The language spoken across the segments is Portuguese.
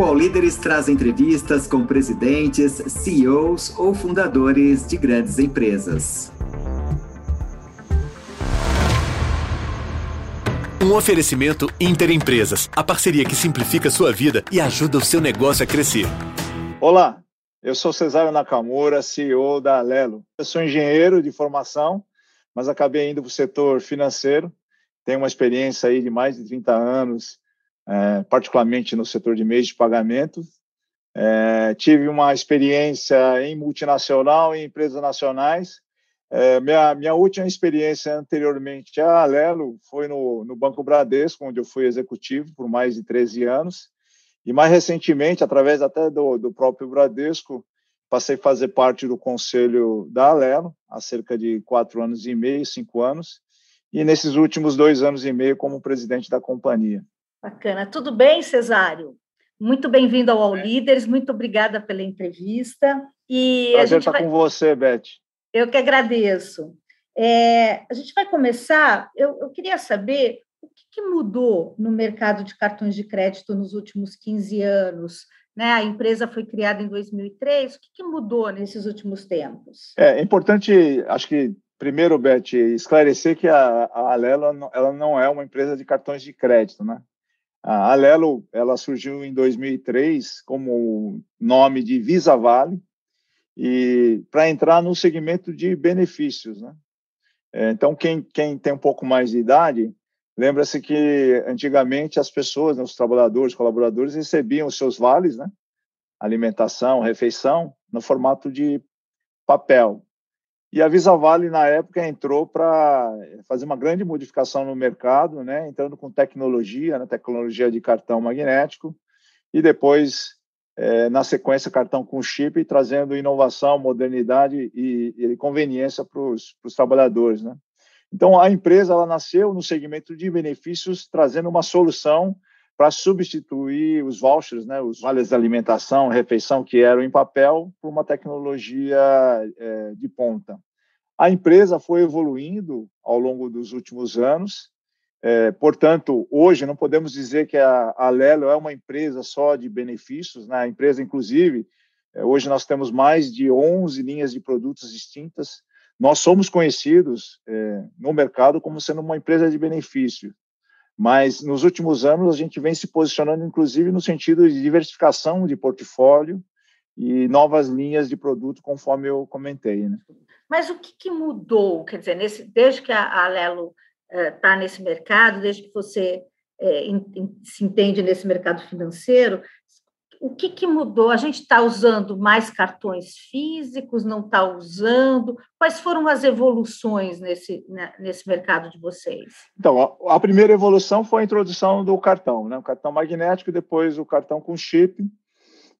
O All Líderes traz entrevistas com presidentes, CEOs ou fundadores de grandes empresas. Um oferecimento Interempresas, a parceria que simplifica sua vida e ajuda o seu negócio a crescer. Olá, eu sou Cesário Nakamura, CEO da Alelo. Eu sou engenheiro de formação, mas acabei indo para o setor financeiro. Tenho uma experiência aí de mais de 30 anos é, particularmente no setor de meios de pagamento. É, tive uma experiência em multinacional e empresas nacionais. É, minha, minha última experiência anteriormente a Alelo foi no, no Banco Bradesco, onde eu fui executivo por mais de 13 anos. E mais recentemente, através até do, do próprio Bradesco, passei a fazer parte do conselho da Alelo, há cerca de quatro anos e meio, cinco anos, e nesses últimos dois anos e meio como presidente da companhia. Bacana. Tudo bem, Cesário? Muito bem-vindo ao All Líderes, muito obrigada pela entrevista. E Prazer estar vai... com você, Beth. Eu que agradeço. É, a gente vai começar. Eu, eu queria saber o que, que, mudou no mercado de cartões de crédito nos últimos 15 anos. Né? A empresa foi criada em 2003. O que, que mudou nesses últimos tempos? É, é importante, acho que primeiro, Beth, esclarecer que a, a Alela ela não é uma empresa de cartões de crédito, né? A Alelo ela surgiu em 2003 como nome de Visa Vale e para entrar no segmento de benefícios, né? É, então quem quem tem um pouco mais de idade lembra-se que antigamente as pessoas, né, os trabalhadores, colaboradores recebiam os seus vales, né? Alimentação, refeição no formato de papel. E a Visa Vale, na época, entrou para fazer uma grande modificação no mercado, né? entrando com tecnologia, né? tecnologia de cartão magnético, e depois, é, na sequência, cartão com chip, trazendo inovação, modernidade e, e conveniência para os trabalhadores. Né? Então, a empresa ela nasceu no segmento de benefícios, trazendo uma solução para substituir os vouchers, né, os vales de alimentação, refeição que eram em papel, por uma tecnologia é, de ponta. A empresa foi evoluindo ao longo dos últimos anos, é, portanto, hoje não podemos dizer que a, a Lelo é uma empresa só de benefícios, né? a empresa, inclusive, é, hoje nós temos mais de 11 linhas de produtos distintas. Nós somos conhecidos é, no mercado como sendo uma empresa de benefício, mas nos últimos anos a gente vem se posicionando, inclusive, no sentido de diversificação de portfólio e novas linhas de produto, conforme eu comentei. Né? Mas o que, que, mudou? Quer dizer, nesse, desde que a Alelo está uh, nesse mercado, desde que você in, in, se entende nesse mercado financeiro, o que, que mudou? A gente está usando mais cartões físicos, não está usando? Quais foram as evoluções nesse, né, nesse mercado de vocês? Então, a, a, primeira evolução foi a introdução do cartão, né? o cartão magnético, depois o cartão com chip,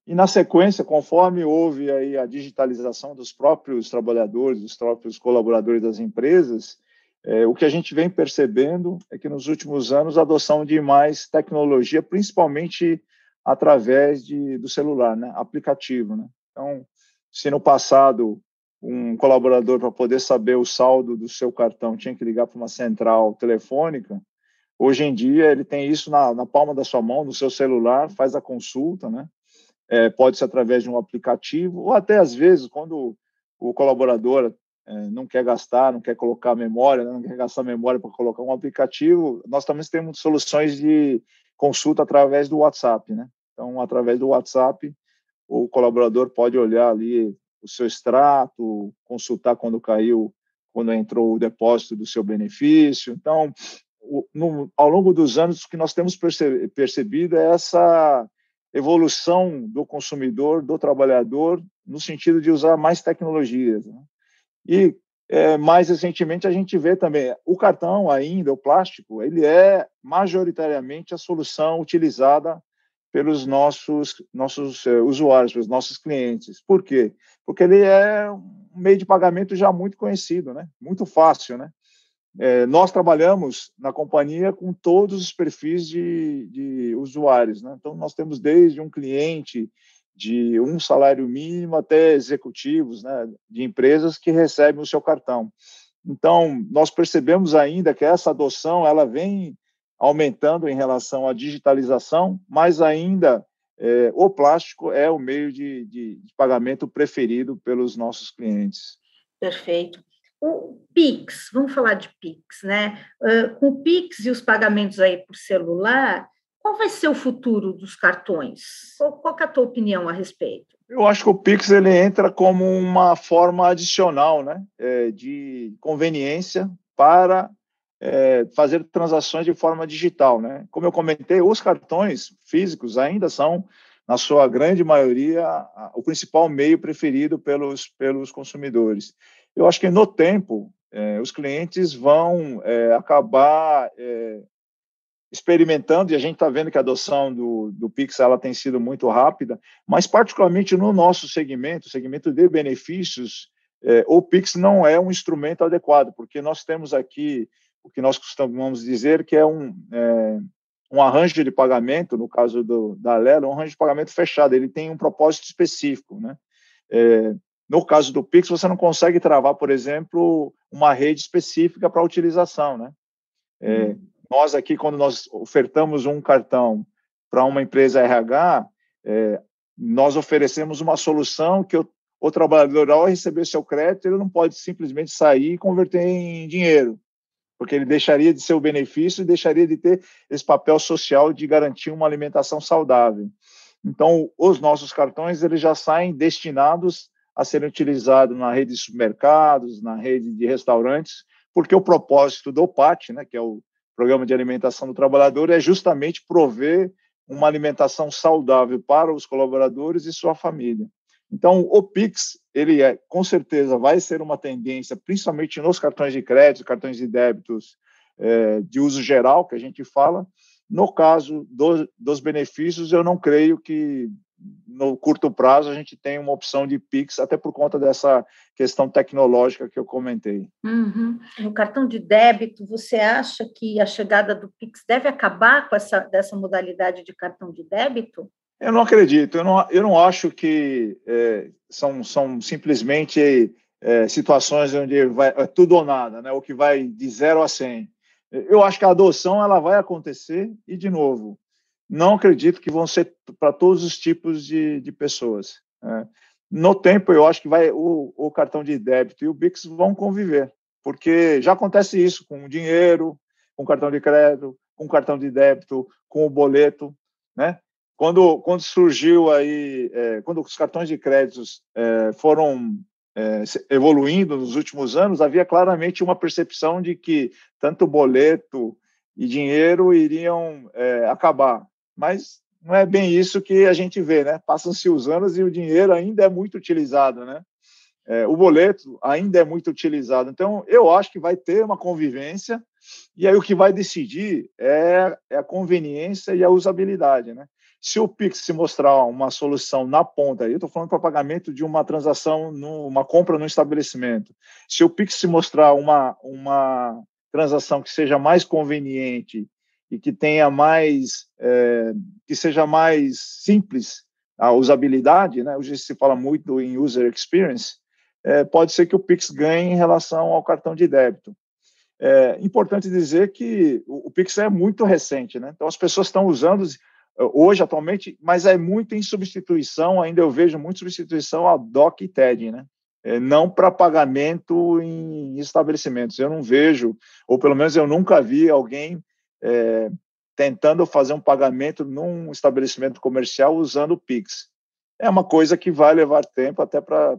e na sequência, conforme houve aí a digitalização dos próprios trabalhadores, dos próprios colaboradores das empresas, é, o que a gente vem percebendo é que nos últimos anos a adoção de mais tecnologia, principalmente através de, do celular, né? aplicativo. Né? Então, se no passado um colaborador, para poder saber o saldo do seu cartão, tinha que ligar para uma central telefônica, hoje em dia ele tem isso na, na palma da sua mão, no seu celular, faz a consulta, né? É, pode ser através de um aplicativo, ou até às vezes, quando o colaborador é, não quer gastar, não quer colocar memória, né? não quer gastar memória para colocar um aplicativo, nós também temos soluções de consulta através do WhatsApp, né? Então, através do WhatsApp, o colaborador pode olhar ali o seu extrato, consultar quando caiu, quando entrou o depósito do seu benefício. Então, no, ao longo dos anos, o que nós temos perce, percebido é essa evolução do consumidor, do trabalhador, no sentido de usar mais tecnologias. Né? E é, mais recentemente a gente vê também o cartão ainda, o plástico, ele é majoritariamente a solução utilizada pelos nossos nossos uh, usuários, pelos nossos clientes. Por quê? Porque ele é um meio de pagamento já muito conhecido, né? Muito fácil, né? É, nós trabalhamos na companhia com todos os perfis de, de usuários, né? Então nós temos desde um cliente de um salário mínimo até executivos né, de empresas que recebem o seu cartão. Então, nós percebemos ainda que essa adoção ela vem aumentando em relação à digitalização, mas ainda é, o plástico é o meio de, de, de pagamento preferido pelos nossos clientes. Perfeito. O Pix, vamos falar de Pix, né? Uh, com o Pix e os pagamentos aí por celular, qual vai ser o futuro dos cartões? Qual, qual é a tua opinião a respeito? Eu acho que o Pix ele entra como uma forma adicional né, é, de conveniência para é, fazer transações de forma digital. Né? Como eu comentei, os cartões físicos ainda são, na sua grande maioria, o principal meio preferido pelos, pelos consumidores. Eu acho que no tempo, é, os clientes vão é, acabar é, experimentando, e a gente está vendo que a adoção do, do Pix ela tem sido muito rápida, mas particularmente no nosso segmento, segmento de benefícios, é, o Pix não é um instrumento adequado, porque nós temos aqui o que nós costumamos dizer que é um, é, um arranjo de pagamento, no caso do, da Alelo, um arranjo de pagamento fechado, ele tem um propósito específico, né? É, no caso do Pix, você não consegue travar, por exemplo, uma rede específica para utilização, né? É, uhum. Nós aqui, quando nós ofertamos um cartão para uma empresa RH, é, nós oferecemos uma solução que o, o trabalhador, ao receber seu crédito, ele não pode simplesmente sair e converter em dinheiro porque ele deixaria de ser o benefício e deixaria de ter esse papel social de garantir uma alimentação saudável. Então, os nossos cartões eles já saem destinados a serem utilizados na rede de supermercados, na rede de restaurantes, porque o propósito do PAT, né, que é o Programa de Alimentação do Trabalhador, é justamente prover uma alimentação saudável para os colaboradores e sua família. Então, o Pix, ele é, com certeza vai ser uma tendência, principalmente nos cartões de crédito, cartões de débitos é, de uso geral, que a gente fala. No caso do, dos benefícios, eu não creio que no curto prazo a gente tenha uma opção de Pix, até por conta dessa questão tecnológica que eu comentei. Uhum. No cartão de débito, você acha que a chegada do Pix deve acabar com essa dessa modalidade de cartão de débito? Eu não acredito, eu não, eu não acho que é, são, são simplesmente é, situações onde vai, é tudo ou nada, né? o que vai de zero a cem. Eu acho que a adoção ela vai acontecer e, de novo, não acredito que vão ser para todos os tipos de, de pessoas. Né? No tempo, eu acho que vai o, o cartão de débito e o Bix vão conviver, porque já acontece isso com o dinheiro, com o cartão de crédito, com o cartão de débito, com o boleto, né? Quando, quando surgiu aí, é, quando os cartões de créditos é, foram é, evoluindo nos últimos anos, havia claramente uma percepção de que tanto boleto e dinheiro iriam é, acabar. Mas não é bem isso que a gente vê, né? Passam-se os anos e o dinheiro ainda é muito utilizado, né? É, o boleto ainda é muito utilizado. Então, eu acho que vai ter uma convivência, e aí o que vai decidir é, é a conveniência e a usabilidade, né? Se o Pix se mostrar uma solução na ponta, eu estou falando para pagamento de uma transação, uma compra no estabelecimento. Se o Pix se mostrar uma, uma transação que seja mais conveniente e que tenha mais, é, que seja mais simples a usabilidade, né? Hoje se fala muito em user experience. É, pode ser que o Pix ganhe em relação ao cartão de débito. É importante dizer que o, o Pix é muito recente, né? Então as pessoas estão usando hoje, atualmente, mas é muito em substituição, ainda eu vejo muito substituição a DOC e TED, né? É, não para pagamento em estabelecimentos. Eu não vejo, ou pelo menos eu nunca vi alguém é, tentando fazer um pagamento num estabelecimento comercial usando o Pix. É uma coisa que vai levar tempo até para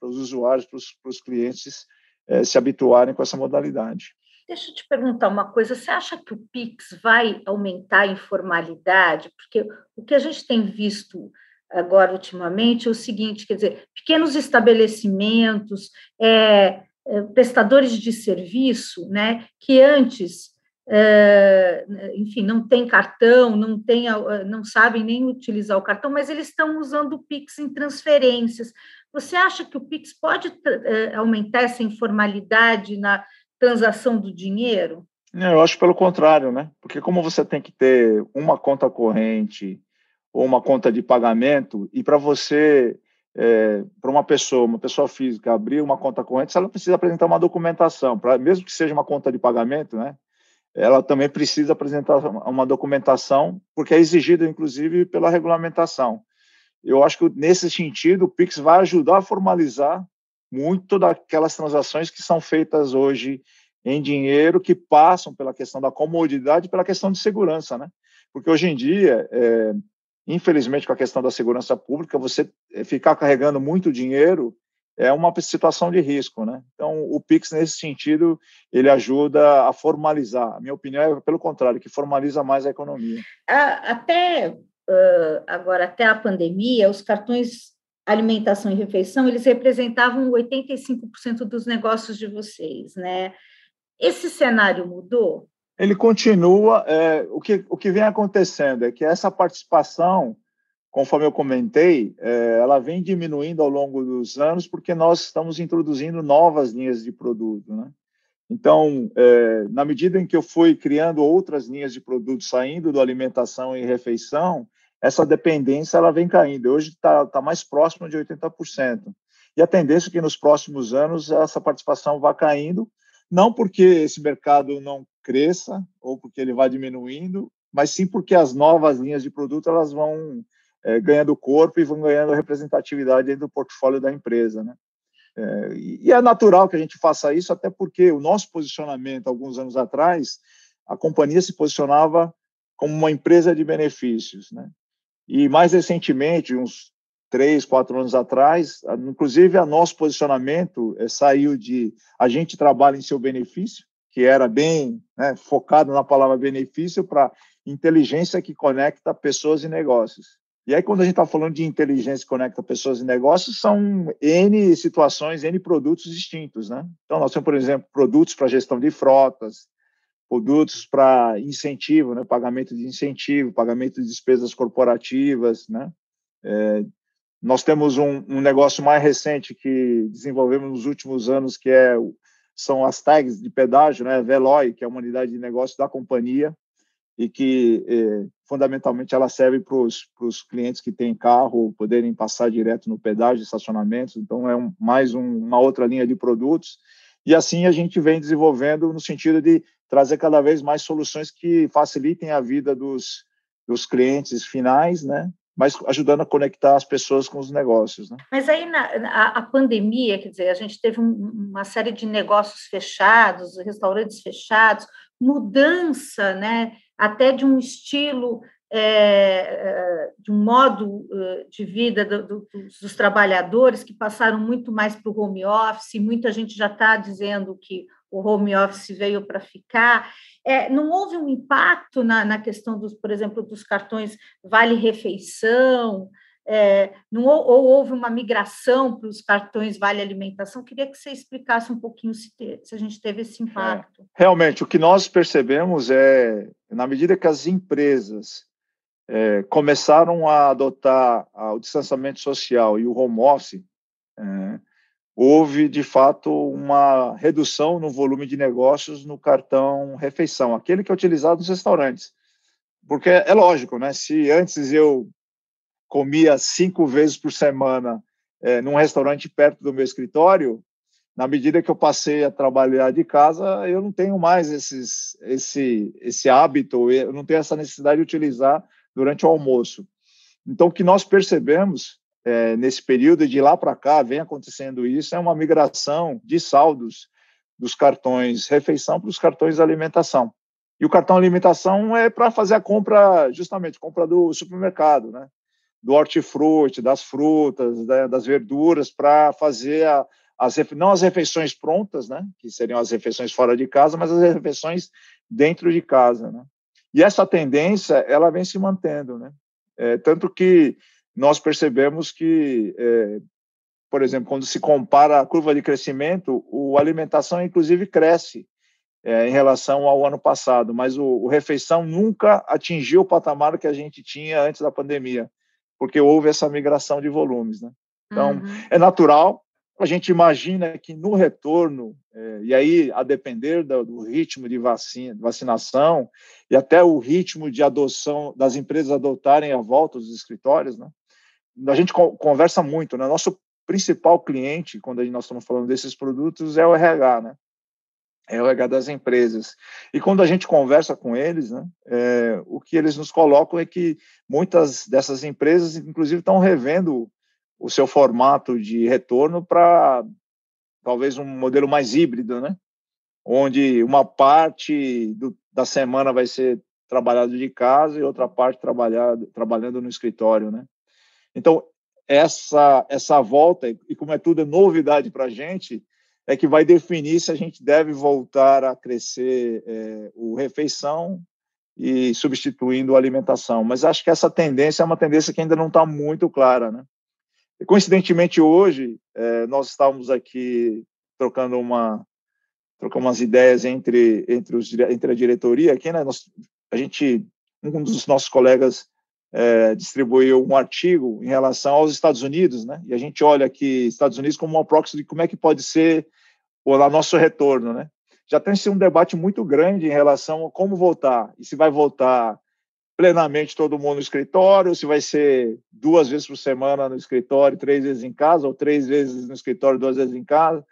os usuários, para os clientes é, se habituarem com essa modalidade. Deixa eu te perguntar uma coisa: você acha que o Pix vai aumentar a informalidade? Porque o que a gente tem visto agora ultimamente é o seguinte: quer dizer, pequenos estabelecimentos, é, é, prestadores de serviço, né, que antes. É, enfim, não tem cartão, não tem, não sabem nem utilizar o cartão, mas eles estão usando o Pix em transferências. Você acha que o Pix pode é, aumentar essa informalidade na, transação do dinheiro? Eu acho pelo contrário, né? Porque como você tem que ter uma conta corrente ou uma conta de pagamento, e para você, é, para uma pessoa, uma pessoa física, abrir uma conta corrente, ela precisa apresentar uma documentação, pra, mesmo que seja uma conta de pagamento, né? Ela também precisa apresentar uma documentação, porque é exigido, inclusive, pela regulamentação. Eu acho que, nesse sentido, o PIX vai ajudar a formalizar muito daquelas transações que são feitas hoje em dinheiro, que passam pela questão da comodidade pela questão de segurança, né? Porque hoje em dia, é, infelizmente, com a questão da segurança pública, você ficar carregando muito dinheiro é uma situação de risco, né? Então, o Pix nesse sentido ele ajuda a formalizar. A minha opinião é pelo contrário, que formaliza mais a economia. Até agora, até a pandemia, os cartões alimentação e refeição eles representavam 85% dos negócios de vocês, né? Esse cenário mudou? Ele continua. É, o que o que vem acontecendo é que essa participação conforme eu comentei, é, ela vem diminuindo ao longo dos anos porque nós estamos introduzindo novas linhas de produto, né? Então, é, na medida em que eu fui criando outras linhas de produto saindo do alimentação e refeição, essa dependência ela vem caindo. Hoje está tá mais próximo de 80%. E a tendência é que nos próximos anos essa participação vá caindo, não porque esse mercado não cresça ou porque ele vai diminuindo, mas sim porque as novas linhas de produto elas vão é, ganhando corpo e vão ganhando representatividade dentro do portfólio da empresa, né? É, e é natural que a gente faça isso, até porque o nosso posicionamento, alguns anos atrás, a companhia se posicionava como uma empresa de benefícios, né? E mais recentemente, uns três, quatro anos atrás, inclusive a nosso posicionamento é, saiu de a gente trabalha em seu benefício, que era bem né, focado na palavra benefício, para inteligência que conecta pessoas e negócios. E aí, quando a gente está falando de inteligência que conecta pessoas e negócios, são N situações, N produtos distintos, né? Então, nós temos, por exemplo, produtos para gestão de frotas, produtos para incentivo, né? pagamento de incentivo, pagamento de despesas corporativas, né? É, nós temos um, um, negócio mais recente que desenvolvemos nos últimos anos, que é são as tags de pedágio, né? Veloy, que é uma unidade de negócio da companhia, e que eh, fundamentalmente ela serve para os clientes que têm carro poderem passar direto no pedágio, estacionamentos. Então é um, mais um, uma outra linha de produtos e assim a gente vem desenvolvendo no sentido de trazer cada vez mais soluções que facilitem a vida dos, dos clientes finais, né? Mas ajudando a conectar as pessoas com os negócios, né? Mas aí na, a, a pandemia, quer dizer, a gente teve um, uma série de negócios fechados, restaurantes fechados, mudança, né? Até de um estilo, é, de um modo de vida do, do, dos trabalhadores que passaram muito mais para o home office, muita gente já está dizendo que o home office veio para ficar. É, não houve um impacto na, na questão, dos, por exemplo, dos cartões Vale Refeição, é, não, ou houve uma migração para os cartões Vale Alimentação. Queria que você explicasse um pouquinho se, te, se a gente teve esse impacto. É, realmente, o que nós percebemos é, na medida que as empresas é, começaram a adotar o distanciamento social e o home office, é, houve, de fato, uma redução no volume de negócios no cartão refeição, aquele que é utilizado nos restaurantes. Porque é lógico, né? Se antes eu comia cinco vezes por semana é, num restaurante perto do meu escritório, na medida que eu passei a trabalhar de casa, eu não tenho mais esses, esse, esse hábito, eu não tenho essa necessidade de utilizar durante o almoço. Então, o que nós percebemos é, nesse período, de lá para cá, vem acontecendo isso, é uma migração de saldos dos cartões refeição para os cartões alimentação. E o cartão alimentação é para fazer a compra, justamente, compra do supermercado, né? do hortifruti, das frutas, né, das verduras, para fazer a, as, não as refeições prontas, né, que seriam as refeições fora de casa, mas as refeições dentro de casa. Né? E essa tendência ela vem se mantendo. Né? É, tanto que nós percebemos que, é, por exemplo, quando se compara a curva de crescimento, o alimentação, inclusive, cresce é, em relação ao ano passado, mas o, o refeição nunca atingiu o patamar que a gente tinha antes da pandemia porque houve essa migração de volumes. Né? Então, uhum. é natural, a gente imagina que no retorno, é, e aí a depender do, do ritmo de vacina, vacinação e até o ritmo de adoção das empresas adotarem a volta dos escritórios, né? a gente co conversa muito, né? Nosso principal cliente, quando nós estamos falando desses produtos, é o RH, né? é o RH das empresas. E quando a gente conversa com eles, né, é, o que eles nos colocam é que muitas dessas empresas, inclusive, estão revendo o seu formato de retorno para talvez um modelo mais híbrido, né? onde uma parte do, da semana vai ser trabalhado de casa e outra parte trabalhado, trabalhando no escritório. Né? Então, essa, essa volta, e como é tudo novidade para a gente, é que vai definir se a gente deve voltar a crescer é, o refeição e substituindo a alimentação. Mas acho que essa tendência é uma tendência que ainda não está muito clara, né? Coincidentemente hoje é, nós estávamos aqui trocando uma trocando umas ideias entre entre, os, entre a diretoria aqui, né? Nós, a gente um dos nossos colegas é, distribuiu um artigo em relação aos Estados Unidos, né? E a gente olha aqui Estados Unidos como uma proxy de como é que pode ser o nosso retorno, né? Já tem sido um debate muito grande em relação a como voltar e se vai voltar plenamente todo mundo no escritório, se vai ser duas vezes por semana no escritório, três vezes em casa, ou três vezes no escritório, duas vezes em casa.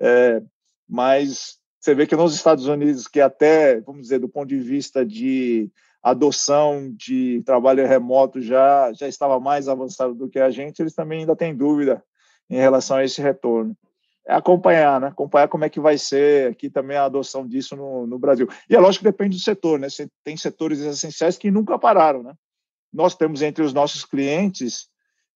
É, mas você vê que nos Estados Unidos, que até, vamos dizer, do ponto de vista de adoção de trabalho remoto já, já estava mais avançado do que a gente, eles também ainda têm dúvida em relação a esse retorno. É acompanhar, né? Acompanhar como é que vai ser aqui também a adoção disso no, no Brasil. E é lógico que depende do setor, né? Tem setores essenciais que nunca pararam, né? Nós temos entre os nossos clientes,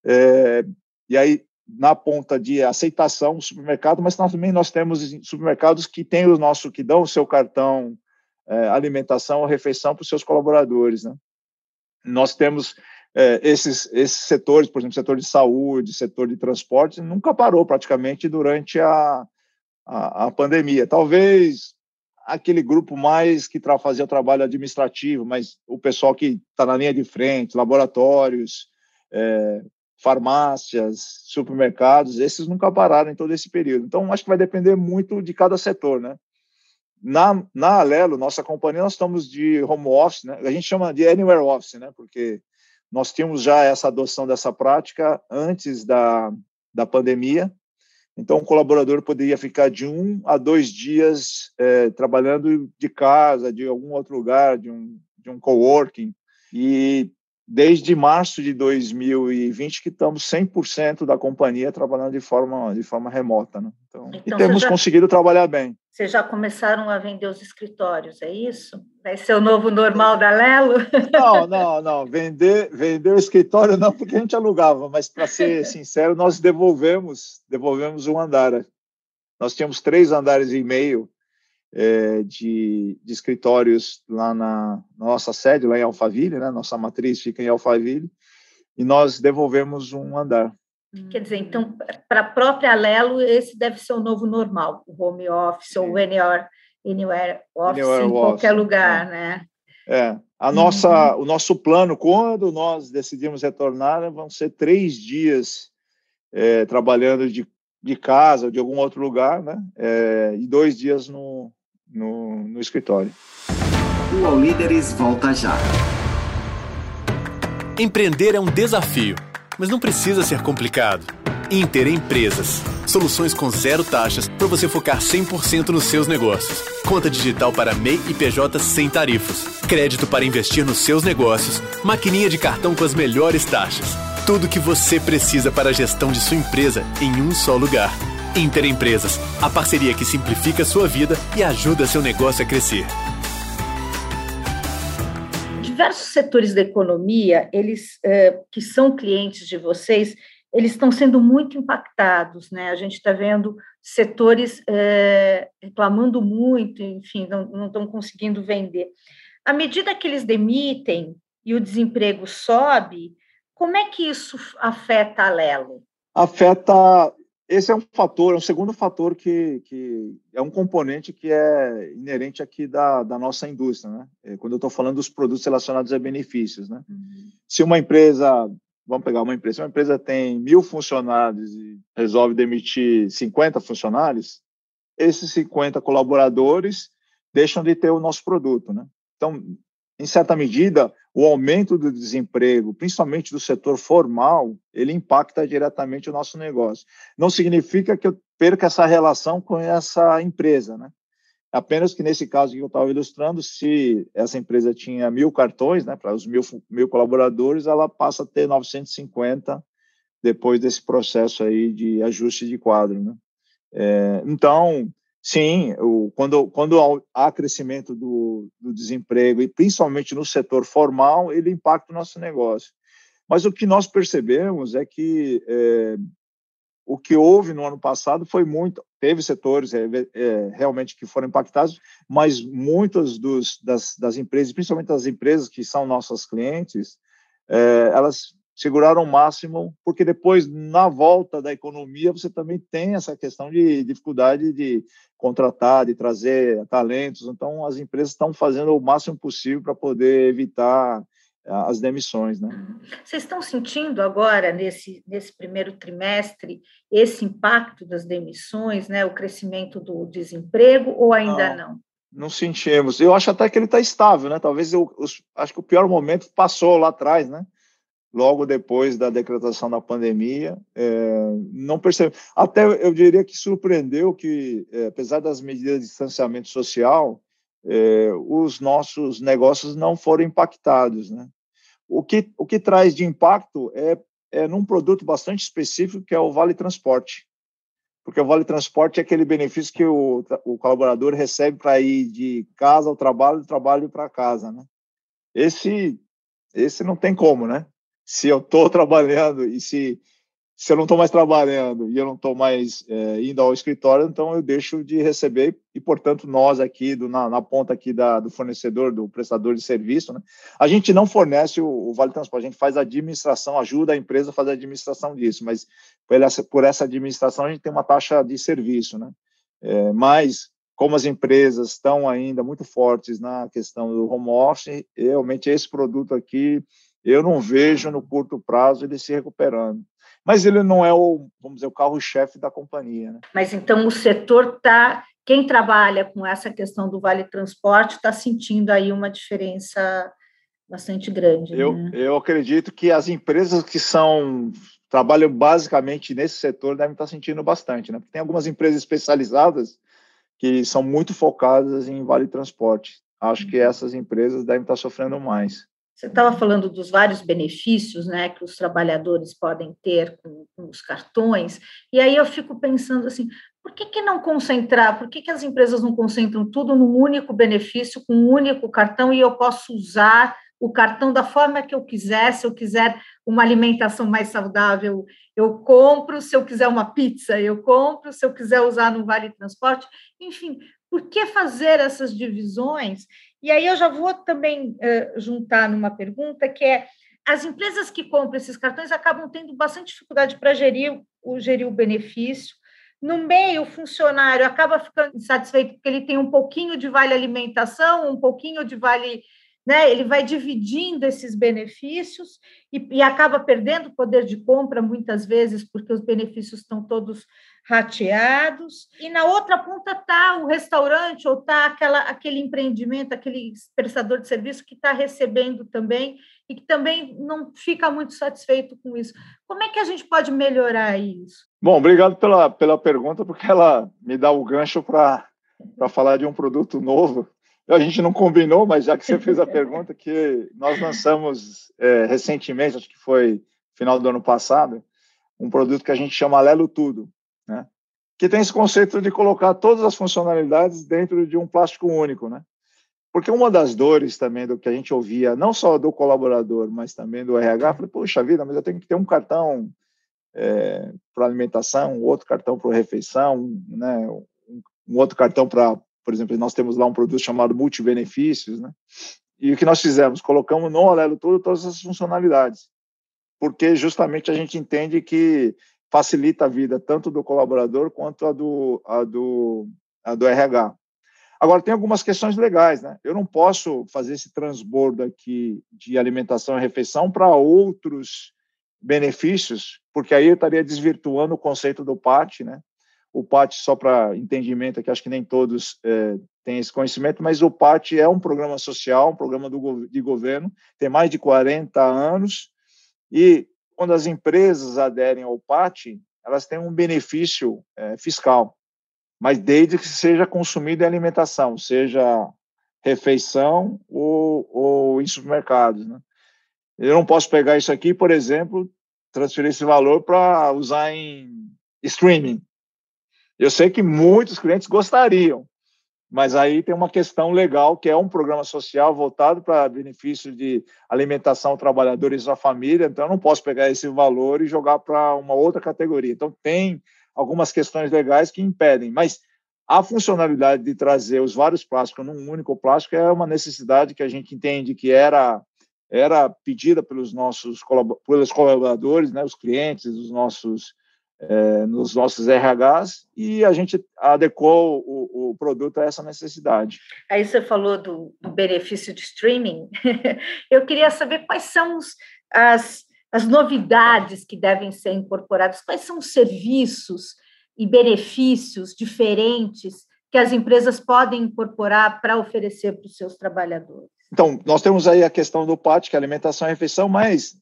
é, e aí na ponta de aceitação supermercado, mas também nós temos supermercados que têm o nosso que dão o seu cartão é, alimentação ou refeição para os seus colaboradores. Né? Nós temos é, esses, esses setores, por exemplo, setor de saúde, setor de transporte, nunca parou praticamente durante a, a, a pandemia. Talvez aquele grupo mais que fazia o trabalho administrativo, mas o pessoal que está na linha de frente, laboratórios, é, farmácias, supermercados, esses nunca pararam em todo esse período. Então, acho que vai depender muito de cada setor, né? Na, na Alelo, nossa companhia, nós estamos de home office, né? a gente chama de anywhere office, né? porque nós tínhamos já essa adoção dessa prática antes da, da pandemia. Então, o colaborador poderia ficar de um a dois dias é, trabalhando de casa, de algum outro lugar, de um, de um coworking. E desde março de 2020 que estamos 100% da companhia trabalhando de forma de forma remota, né? Então, então e temos já, conseguido trabalhar bem. Vocês já começaram a vender os escritórios, é isso? Vai ser o novo normal da Lelo? Não, não, não. Vender, vender o escritório não, porque a gente alugava, mas para ser sincero, nós devolvemos, devolvemos um andar. Nós tínhamos três andares e meio é, de, de, escritórios lá na, na, nossa sede, lá em Alphaville, né? Nossa matriz fica em Alphaville, e nós devolvemos um andar. Quer dizer, então, para a própria Lelo, esse deve ser o novo normal, o home office ou o anywhere, anywhere office anywhere em qualquer lugar, é. né? É, a nossa, uhum. o nosso plano, quando nós decidimos retornar, vão ser três dias é, trabalhando de, de casa ou de algum outro lugar, né? É, e dois dias no, no, no escritório. O All Líderes volta já. Empreender é um desafio, mas não precisa ser complicado. Inter Empresas. Soluções com zero taxas para você focar 100% nos seus negócios. Conta digital para MEI e PJ sem tarifas. Crédito para investir nos seus negócios. Maquininha de cartão com as melhores taxas. Tudo o que você precisa para a gestão de sua empresa em um só lugar. Interempresas, a parceria que simplifica sua vida e ajuda seu negócio a crescer. Diversos setores da economia, eles eh, que são clientes de vocês, eles estão sendo muito impactados, né? A gente está vendo setores eh, reclamando muito, enfim, não, não estão conseguindo vender. À medida que eles demitem e o desemprego sobe, como é que isso afeta a Lelo? Afeta esse é um fator, é um segundo fator que, que é um componente que é inerente aqui da, da nossa indústria, né? É, quando eu estou falando dos produtos relacionados a benefícios, né? Uhum. Se uma empresa, vamos pegar uma empresa, se uma empresa tem mil funcionários e resolve demitir 50 funcionários, esses 50 colaboradores deixam de ter o nosso produto, né? Então, em certa medida, o aumento do desemprego, principalmente do setor formal, ele impacta diretamente o nosso negócio. Não significa que eu perca essa relação com essa empresa, né? Apenas que nesse caso que eu estava ilustrando, se essa empresa tinha mil cartões, né, para os mil, mil colaboradores, ela passa a ter 950 depois desse processo aí de ajuste de quadro, né? É, então, sim, o, quando, quando há crescimento do, do desemprego, e principalmente no setor formal, ele impacta o nosso negócio. Mas o que nós percebemos é que é, o que houve no ano passado foi muito. Teve setores é, é, realmente que foram impactados, mas muitas dos, das, das, empresas, principalmente das empresas que são nossas clientes, elas seguraram o máximo, porque depois, na volta da economia, você também tem essa questão de dificuldade de contratar, de trazer talentos. Então, as empresas estão fazendo o máximo possível para poder evitar as demissões. Né? Vocês estão sentindo agora, nesse, nesse primeiro trimestre, esse impacto das demissões, né, o crescimento do desemprego, ou ainda não? Não, não sentimos. Eu acho até que ele está estável, né? Talvez eu, eu, acho que o pior momento passou lá atrás, né? Logo depois da decretação da pandemia, é, não percebe. Até eu diria que surpreendeu que, é, apesar das medidas de distanciamento social, é, os nossos negócios não foram impactados, né? O que, o que traz de impacto é, é num produto bastante específico, que é o Vale Transporte. Porque o Vale Transporte é aquele benefício que o, o colaborador recebe para ir de casa ao trabalho, do trabalho para casa, né? Esse, esse não tem como, né? Se eu estou trabalhando e se se eu não estou mais trabalhando e eu não estou mais é, indo ao escritório, então eu deixo de receber e, portanto, nós aqui do, na, na, ponta aqui da, do fornecedor, do prestador de serviço, né, a gente não fornece o, o, Vale Transporte, a gente faz a administração, ajuda a empresa a fazer a administração disso, mas por essa, por essa administração a gente tem uma taxa de serviço, né? É, mas como as empresas estão ainda muito fortes na questão do home office, realmente esse produto aqui eu não vejo no curto prazo ele se recuperando mas ele não é o, vamos dizer, o carro-chefe da companhia. Né? Mas então o setor está, quem trabalha com essa questão do vale transporte está sentindo aí uma diferença bastante grande. Eu, né? eu acredito que as empresas que são trabalham basicamente nesse setor devem estar sentindo bastante, né? Porque tem algumas empresas especializadas que são muito focadas em vale transporte. Acho que uhum. essas empresas devem estar sofrendo mais. Você estava falando dos vários benefícios né, que os trabalhadores podem ter com, com, os cartões, e aí eu fico pensando assim, por que, que não concentrar, por que, que as empresas não concentram tudo num único benefício, com um único cartão, e eu posso usar o cartão da forma que eu quiser, se eu quiser uma alimentação mais saudável, eu compro, se eu quiser uma pizza, eu compro, se eu quiser usar no Vale Transporte, enfim, por que fazer essas divisões e aí eu já vou também uh, juntar numa pergunta que é as empresas que compram esses cartões acabam tendo bastante dificuldade para gerir o gerir o benefício. No meio, o funcionário acaba ficando insatisfeito porque ele tem um pouquinho de vale alimentação, um pouquinho de vale né? Ele vai dividindo esses benefícios e, e, acaba perdendo poder de compra muitas vezes porque os benefícios estão todos rateados. E na outra ponta está o restaurante ou está aquele empreendimento, aquele prestador de serviço que está recebendo também e que também não fica muito satisfeito com isso. Como é que a gente pode melhorar isso? Bom, obrigado pela, pela pergunta, porque ela me dá o gancho para falar de um produto novo a gente não combinou, mas já que você fez a pergunta, que nós lançamos é, recentemente, acho que foi final do ano passado, um produto que a gente chama Lelo Tudo, né? que tem esse conceito de colocar todas as funcionalidades dentro de um plástico único, né? Porque uma das dores também do que a gente ouvia, não só do colaborador, mas também do RH, falei, puxa vida, mas eu tenho que ter um cartão é, para alimentação, outro cartão para refeição, né? um, um outro cartão para por exemplo, nós temos lá um produto chamado Multibenefícios, né? E o que nós fizemos? Colocamos no Alelo todo todas essas funcionalidades, porque justamente a gente entende que facilita a vida tanto do colaborador quanto a do, a do, a do RH. Agora, tem algumas questões legais, né? Eu não posso fazer esse transbordo aqui de alimentação e refeição para outros benefícios, porque aí eu estaria desvirtuando o conceito do PAT, né? O PAT, só para entendimento, que acho que nem todos é, têm esse conhecimento, mas o PAT é um programa social, um programa do, de governo, tem mais de 40 anos, e quando as empresas aderem ao PAT, elas têm um benefício é, fiscal. mas desde que seja consumido em alimentação, seja refeição ou, ou em supermercados. Né? Eu não posso pegar isso aqui, por exemplo, transferir esse valor para usar em streaming. Eu sei que muitos clientes gostariam, mas aí tem uma questão legal que é um programa social voltado para benefício de alimentação trabalhadores da família, então eu não posso pegar esse valor e jogar para uma outra categoria. Então tem algumas questões legais que impedem, mas a funcionalidade de trazer os vários plásticos num único plástico é uma necessidade que a gente entende que era era pedida pelos nossos pelos colaboradores, né, os clientes, os nossos é, nos nossos RHs e a gente adequou o, o, produto a essa necessidade. Aí você falou do, do benefício de streaming. Eu queria saber quais são os, as, as novidades que devem ser incorporadas, quais são os serviços e benefícios diferentes que as empresas podem incorporar para oferecer para os seus trabalhadores. Então, nós temos aí a questão do PAT, que é alimentação e refeição, mas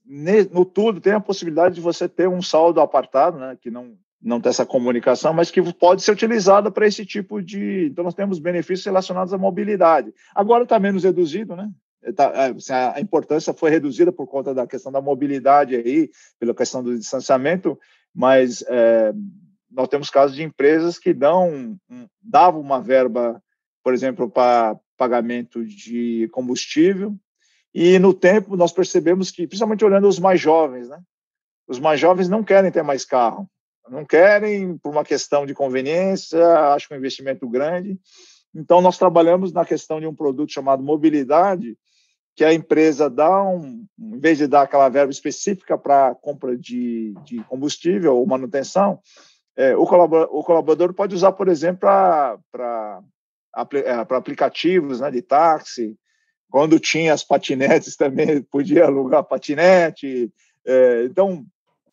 no tudo tem a possibilidade de você ter um saldo apartado, né, que não, não tem essa comunicação, mas que pode ser utilizado para esse tipo de. Então, nós temos benefícios relacionados à mobilidade. Agora está menos reduzido, né? Tá, é, assim, a importância foi reduzida por conta da questão da mobilidade aí, pela questão do distanciamento, mas é, nós temos casos de empresas que dão, davam uma verba, por exemplo, para pagamento de combustível. E no tempo nós percebemos que, principalmente olhando os mais jovens, né? Os mais jovens não querem ter mais carro, não querem por uma questão de conveniência, acho que é um investimento grande. Então nós trabalhamos na questão de um produto chamado mobilidade, que a empresa dá um, em vez de dar aquela verba específica para compra de, de combustível ou manutenção, é, o, colaborador, o colaborador pode usar, por exemplo, para para aplicativos né, de táxi. Quando tinha as patinetes também podia alugar patinete. É, então,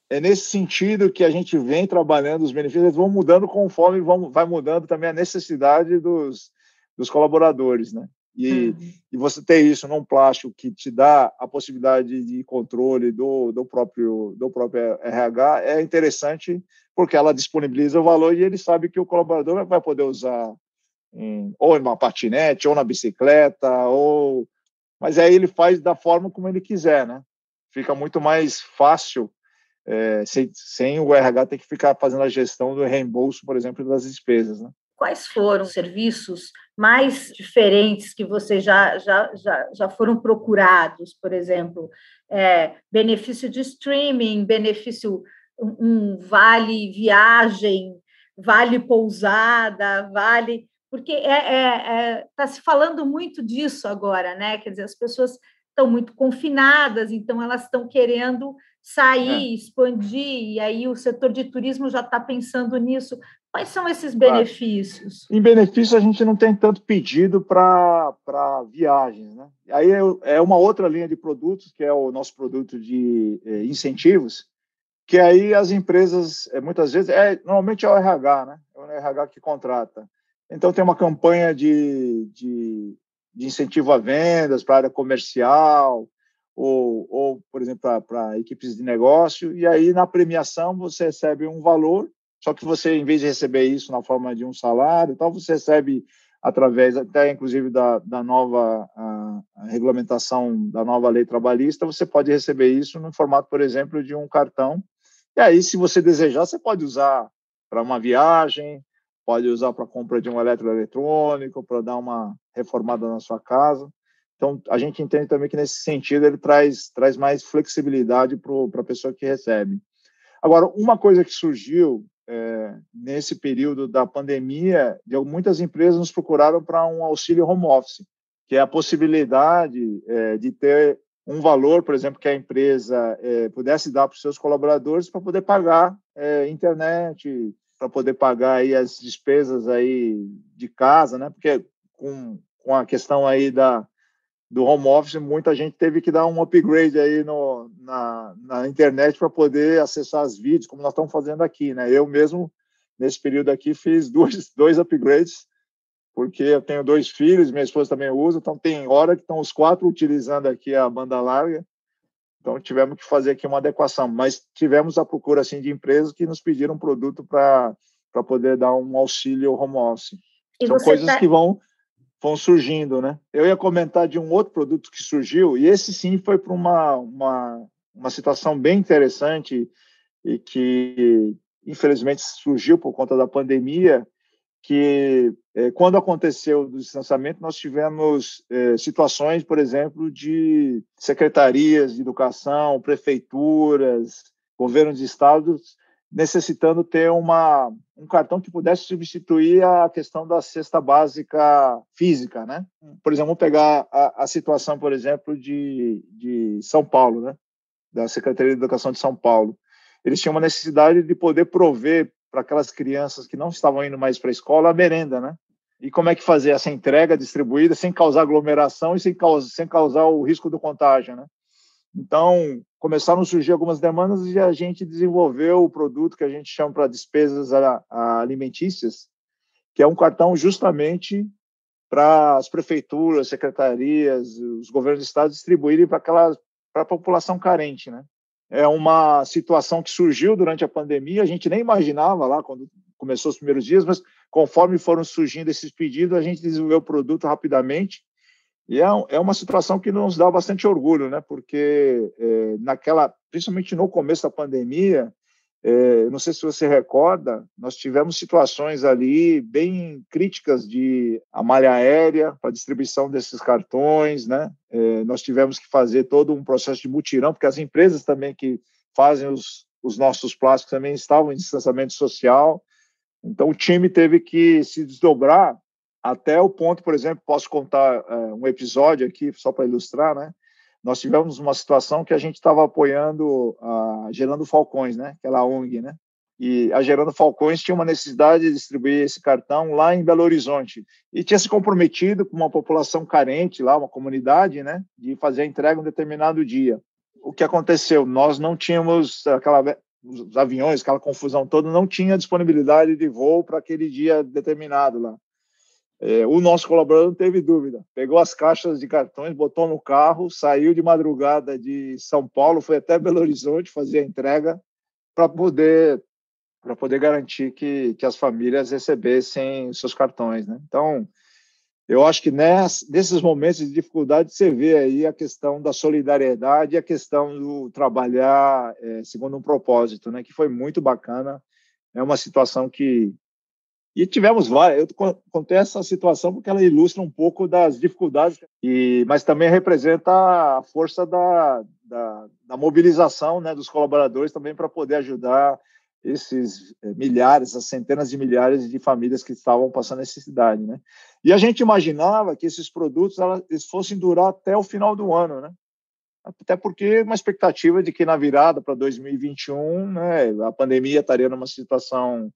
é nesse sentido que a gente vem trabalhando os benefícios, eles vão mudando conforme vão, vai mudando também a necessidade dos, dos colaboradores, né? E, uhum. e você ter isso num plástico que te dá a possibilidade de controle do, do, próprio, do próprio RH é interessante porque ela disponibiliza o valor e ele sabe que o colaborador vai poder usar em, ou em uma patinete, ou na bicicleta, ou mas aí ele faz da forma como ele quiser, né? Fica muito mais fácil é, sem, sem o RH ter que ficar fazendo a gestão do reembolso, por exemplo, das despesas, né? Quais foram os serviços mais diferentes que vocês já, já, já, já foram procurados, por exemplo? É, benefício de streaming, benefício um, um vale viagem, vale pousada, vale porque está é, é, é tá se falando muito disso agora, né? Quer dizer, as pessoas estão muito confinadas, então elas estão querendo sair, é. expandir, e aí o setor de turismo já está pensando nisso. Quais são esses benefícios? Em benefício, a gente não tem tanto pedido para viagens. Né? Aí é, é uma outra linha de produtos, que é o nosso produto de é, incentivos, que aí as empresas, é, muitas vezes, é, normalmente é o RH, né? é o RH que contrata. Então, tem uma campanha de, de, de incentivo a vendas para a área comercial, ou, ou por exemplo, para equipes de negócio, e aí na premiação você recebe um valor, só que você, em vez de receber isso na forma de um salário, então você recebe através até inclusive da, da nova a, a regulamentação da nova lei trabalhista, você pode receber isso no formato, por exemplo, de um cartão. E aí, se você desejar, você pode usar para uma viagem, pode usar para compra de um eletroeletrônico, para dar uma reformada na sua casa. Então, a gente entende também que, nesse sentido, ele traz, traz mais flexibilidade para a pessoa que recebe. Agora, uma coisa que surgiu é, nesse período da pandemia, de muitas empresas nos procuraram para um auxílio home office, que é a possibilidade é, de ter um valor, por exemplo, que a empresa é, pudesse dar para os seus colaboradores para poder pagar é, internet, para poder pagar aí as despesas aí de casa, né? Porque com, com a questão aí da do home office, muita gente teve que dar um upgrade aí no, na, na internet para poder acessar os vídeos, como nós estamos fazendo aqui, né? Eu mesmo, nesse período aqui, fiz dois, dois upgrades, porque eu tenho dois filhos, minha esposa também usa, então tem hora que estão os quatro utilizando aqui a banda larga, então tivemos que fazer aqui uma adequação, mas tivemos a procura assim de empresas que nos pediram produto para para poder dar um auxílio home office. E São coisas tá... que vão vão surgindo, né? Eu ia comentar de um outro produto que surgiu e esse sim foi para uma, uma uma situação bem interessante e que infelizmente surgiu por conta da pandemia, que é, quando aconteceu o distanciamento, nós tivemos é, situações, por exemplo, de secretarias de educação, prefeituras, governos de estados necessitando ter uma, um cartão que pudesse substituir a questão da cesta básica física, né? Por exemplo, vamos pegar a, a situação, por exemplo, de, de São Paulo, né? Da Secretaria de Educação de São Paulo. Eles tinham uma necessidade de poder prover para aquelas crianças que não estavam indo mais para a escola a merenda, né? E como é que fazer essa entrega distribuída sem causar aglomeração e sem sem causar o risco do contágio, né? Então, começaram a surgir algumas demandas e a gente desenvolveu o produto que a gente chama para despesas alimentícias, que é um cartão justamente para as prefeituras, secretarias, os governos do estado distribuírem para aquela para a população carente, né? É uma situação que surgiu durante a pandemia, a gente nem imaginava lá quando começou os primeiros dias, mas conforme foram surgindo esses pedidos, a gente desenvolveu o produto rapidamente e é, é uma situação que nos dá bastante orgulho, né? Porque é, naquela, principalmente no começo da pandemia, é, não sei se você recorda, nós tivemos situações ali bem críticas de malha aérea para distribuição desses cartões, né? É, nós tivemos que fazer todo um processo de mutirão, porque as empresas também que fazem os, os nossos plásticos também estavam em distanciamento social. Então, o time teve que se desdobrar até o ponto, por exemplo, posso contar uh, um episódio aqui, só para ilustrar, né? Nós tivemos uma situação que a gente estava apoiando a Gerando Falcões, né? Aquela ONG, né? E a Gerando Falcões tinha uma necessidade de distribuir esse cartão lá em Belo Horizonte e tinha se comprometido com uma população carente lá, uma comunidade, né? De fazer a entrega um determinado dia. O que aconteceu? Nós não tínhamos aquela os aviões, aquela confusão toda, não tinha disponibilidade de voo para aquele dia determinado lá. É, o nosso colaborador não teve dúvida. Pegou as caixas de cartões, botou no carro, saiu de madrugada de São Paulo, foi até Belo Horizonte fazer a entrega para poder para poder garantir que, que as famílias recebessem seus cartões, né? Então, eu acho que ness, nesses momentos de dificuldade você vê aí a questão da solidariedade e a questão do trabalhar é, segundo um propósito, né? Que foi muito bacana. É uma situação que e tivemos várias. Eu contei essa situação porque ela ilustra um pouco das dificuldades, e, mas também representa a força da, da, da mobilização né, dos colaboradores também para poder ajudar esses eh, milhares, essas centenas de milhares de famílias que estavam passando necessidade, né? E a gente imaginava que esses produtos eles fossem durar até o final do ano, né? Até porque uma expectativa de que na virada para 2021, né, a pandemia estaria numa situação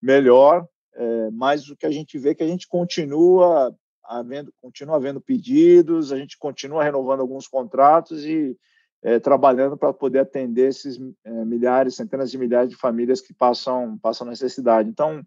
melhor é, mas o que a gente vê é que a gente continua havendo, continua havendo pedidos, a gente continua renovando alguns contratos e é, trabalhando para poder atender esses é, milhares, centenas de milhares de famílias que passam, passam necessidade. Então,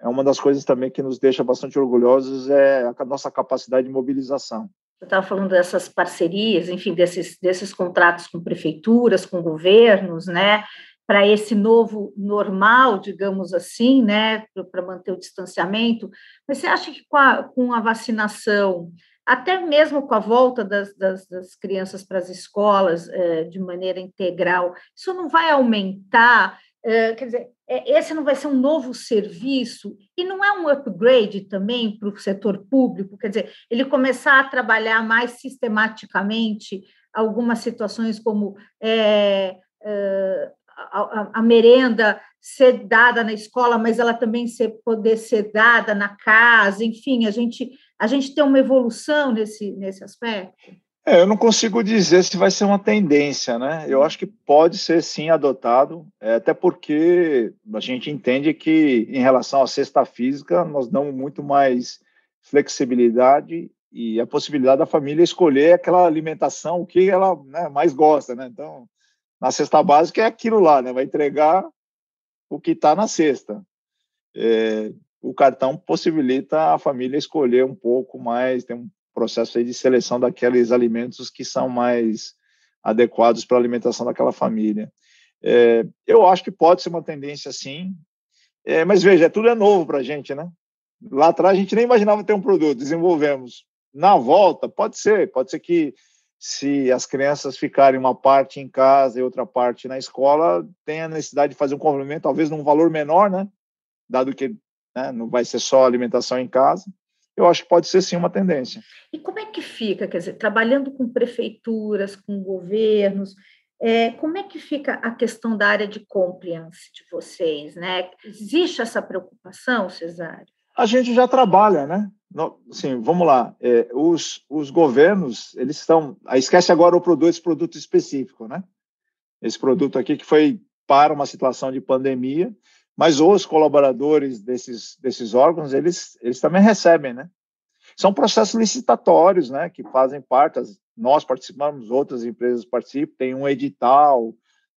é uma das coisas também que nos deixa bastante orgulhosos é a nossa capacidade de mobilização. Eu estava falando dessas parcerias, enfim, desses, desses contratos com prefeituras, com governos, né? Para esse novo normal, digamos assim, né, para manter o distanciamento. Mas você acha que com a, com a vacinação, até mesmo com a volta das, das, das crianças para as escolas é, de maneira integral, isso não vai aumentar? É, quer dizer, é, esse não vai ser um novo serviço e não é um upgrade também para o setor público? Quer dizer, ele começar a trabalhar mais sistematicamente algumas situações como a, a, merenda ser dada na escola, mas ela também ser, poder ser dada na casa, enfim, a gente, a gente tem uma evolução nesse, nesse aspecto? É, eu não consigo dizer se vai ser uma tendência, né? Eu acho que pode ser sim adotado, é, até porque a gente entende que em relação à cesta física nós damos muito mais flexibilidade e a possibilidade da família escolher aquela alimentação o que ela né, mais gosta, né? Então na cesta básica é aquilo lá, né? Vai entregar o que está na cesta. É, o cartão possibilita a família escolher um pouco mais, tem um processo de seleção daqueles alimentos que são mais adequados para a alimentação daquela família. É, eu acho que pode ser uma tendência, sim. É, mas veja, tudo é novo para a gente, né? Lá atrás a gente nem imaginava ter um produto, desenvolvemos. Na volta, pode ser, pode ser que se as crianças ficarem uma parte em casa e outra parte na escola, tenha necessidade de fazer um complemento, talvez num valor menor, né? Dado que né, não vai ser só alimentação em casa. Eu acho que pode ser sim uma tendência. E como é que fica, quer dizer, trabalhando com prefeituras, com governos, é, como é que fica a questão da área de compliance de vocês, né? Existe essa preocupação, Cesário? A gente já trabalha, né? Sim, vamos lá. É, os, os governos, eles estão. Esquece agora o produto, esse produto específico, né? Esse produto aqui que foi para uma situação de pandemia, mas os colaboradores desses, desses órgãos, eles, eles também recebem, né? São processos licitatórios, né? Que fazem parte, nós participamos, outras empresas participam, tem um edital,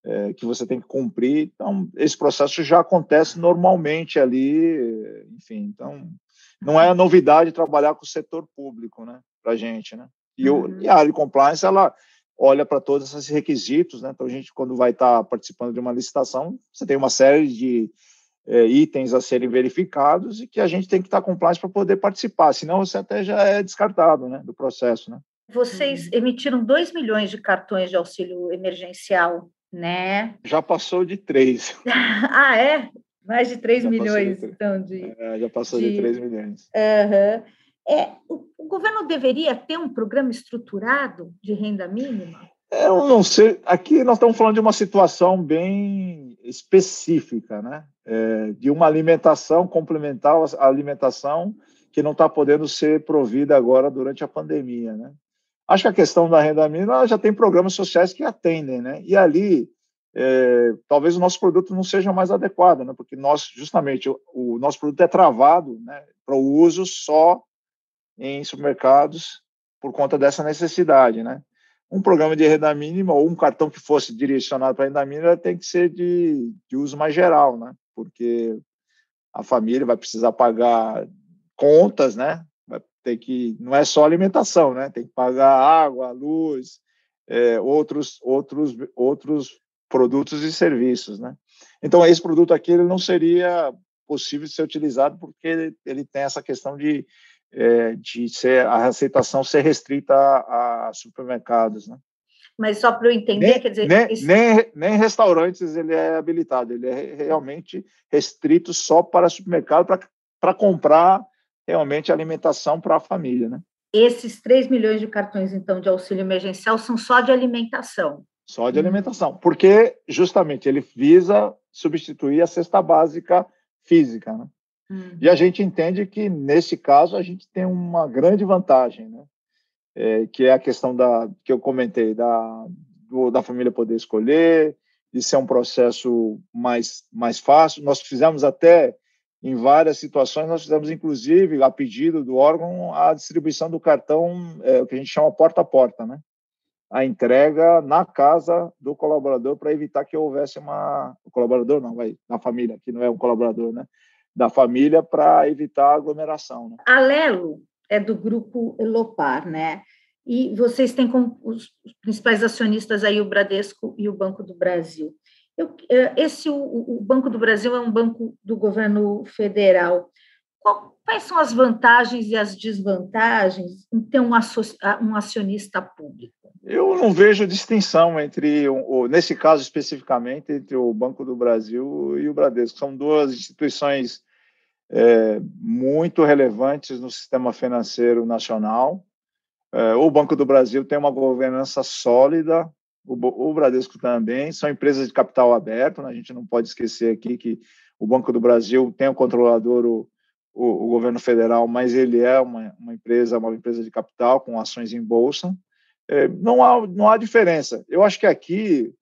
é, que você tem que cumprir. Então, esse processo já acontece normalmente ali, enfim. Então, não é novidade trabalhar com o setor público, né, para a gente, né? E, uhum. o, e, a área de compliance, ela olha para todos esses requisitos, né? Então, a gente, quando vai estar tá participando de uma licitação, você tem uma série de é, itens a serem verificados e que a gente tem que estar tá compliance para poder participar, senão você até já é descartado, né, do processo, né? Vocês uhum. emitiram 2 milhões de cartões de auxílio emergencial né? Já passou de três. ah, é? Mais de 3 já milhões, de então, de... É, já passou de, de 3 milhões. Uhum. É, o, o, governo deveria ter um programa estruturado de renda mínima? É, eu não sei. Aqui nós estamos falando de uma situação bem específica, né? É, de uma alimentação complementar à alimentação que não está podendo ser provida agora durante a pandemia, né? Acho que a questão da renda mínima já tem programas sociais que atendem, né? E ali, é, talvez o nosso produto não seja mais adequado, né? Porque nós, justamente, o, o nosso produto é travado, né? Para o uso só em supermercados por conta dessa necessidade, né? Um programa de renda mínima ou um cartão que fosse direcionado para renda mínima tem que ser de, de uso mais geral, né? Porque a família vai precisar pagar contas, né? Tem que não é só alimentação, né? Tem que pagar água, luz, é, outros outros outros produtos e serviços, né? Então esse produto aqui ele não seria possível de ser utilizado porque ele, ele tem essa questão de é, de ser a aceitação ser restrita a, a supermercados, né? Mas só para eu entender, nem, quer dizer. Nem, isso... nem, nem, restaurantes ele é habilitado, ele é realmente restrito só para supermercado para comprar realmente alimentação para a família, né? Esses 3 milhões de cartões, então, de auxílio emergencial são só de alimentação? Só de alimentação, porque justamente ele visa substituir a cesta básica física, né? Uhum. E a gente entende que, nesse caso, a gente tem uma grande vantagem, né? É, que é a questão da que eu comentei, da, do, da família poder escolher, de ser um processo mais, mais fácil. Nós fizemos até em várias situações, nós fizemos, inclusive, a pedido do órgão, a distribuição do cartão, é, o que a gente chama porta a porta, né? A entrega na casa do colaborador para evitar que houvesse uma. O colaborador não, vai, da família, que não é um colaborador, né? Da família para evitar aglomeração. Né? A Lelo é do grupo Elopar, né? E vocês têm como os principais acionistas aí o Bradesco e o Banco do Brasil. Eu, eh, esse, o, Banco do Brasil é um banco do governo federal. Quais são as vantagens e as desvantagens em ter um, um acionista público? Eu não vejo distinção entre, nesse caso especificamente, entre o Banco do Brasil e o Bradesco. São duas instituições é, muito relevantes no sistema financeiro nacional. É, o Banco do Brasil tem uma governança sólida, o, o Bradesco também, são empresas de capital aberto, né? a gente não pode esquecer aqui que o Banco do Brasil tem o controlador, o, o, o governo federal, mas ele é uma, uma, empresa, uma empresa de capital com ações em bolsa. É, não, há, não há diferença. Eu acho que aqui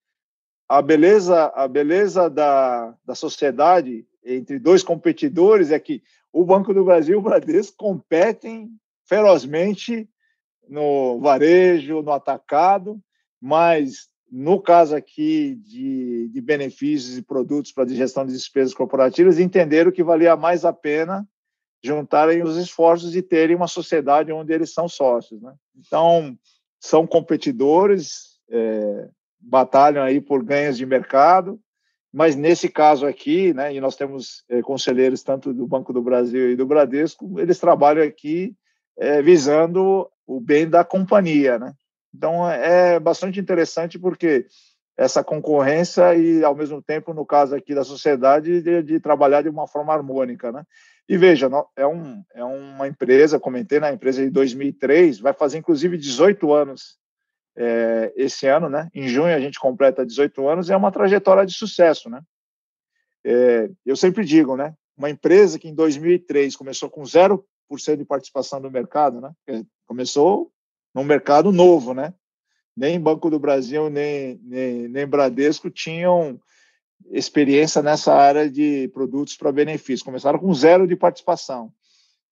a beleza, a beleza da, da sociedade entre dois competidores é que o Banco do Brasil e o Bradesco competem ferozmente no varejo, no atacado, mas no caso aqui de, de benefícios e produtos para gestão de despesas corporativas, entenderam que valia mais a pena juntarem os esforços e terem uma sociedade onde eles são sócios. Né? Então, são competidores, é, batalham aí por ganhos de mercado, mas nesse caso aqui, né, e nós temos é, conselheiros tanto do Banco do Brasil e do Bradesco, eles trabalham aqui é, visando o bem da companhia, né? Então é bastante interessante porque essa concorrência e ao mesmo tempo no caso aqui da sociedade de, de trabalhar de uma forma harmônica, né? E veja, é, um, é uma empresa, comentei na né, empresa de 2003, vai fazer inclusive 18 anos é, esse ano, né? Em junho a gente completa 18 anos, é uma trajetória de sucesso, né? É, eu sempre digo, né? Uma empresa que em 2003 começou com 0% de participação no mercado, né? Começou num mercado novo, né? Nem Banco do Brasil, nem, nem, nem Bradesco tinham experiência nessa área de produtos para benefício. Começaram com zero de participação.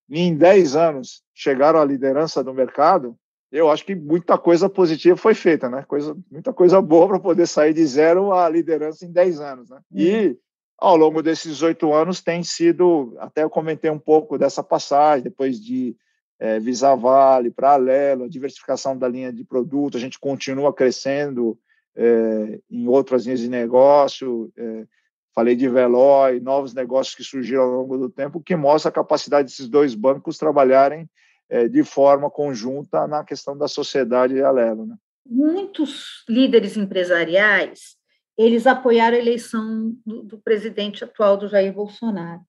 E em 10 anos chegaram à liderança do mercado eu acho que muita coisa positiva foi feita, né? Coisa, muita coisa boa para poder sair de zero à liderança em 10 anos, né? E uhum. ao longo desses oito anos tem sido, até eu comentei um pouco dessa passagem, depois de é, Visa Vale para Alelo, a diversificação da linha de produto, a gente continua crescendo é, em outras linhas de negócio, é, falei de Veloy, novos negócios que surgiram ao longo do tempo, que mostra a capacidade desses dois bancos trabalharem é, de forma conjunta na questão da sociedade alelo. Né? Muitos líderes empresariais eles apoiaram a eleição do, do, presidente atual do Jair Bolsonaro.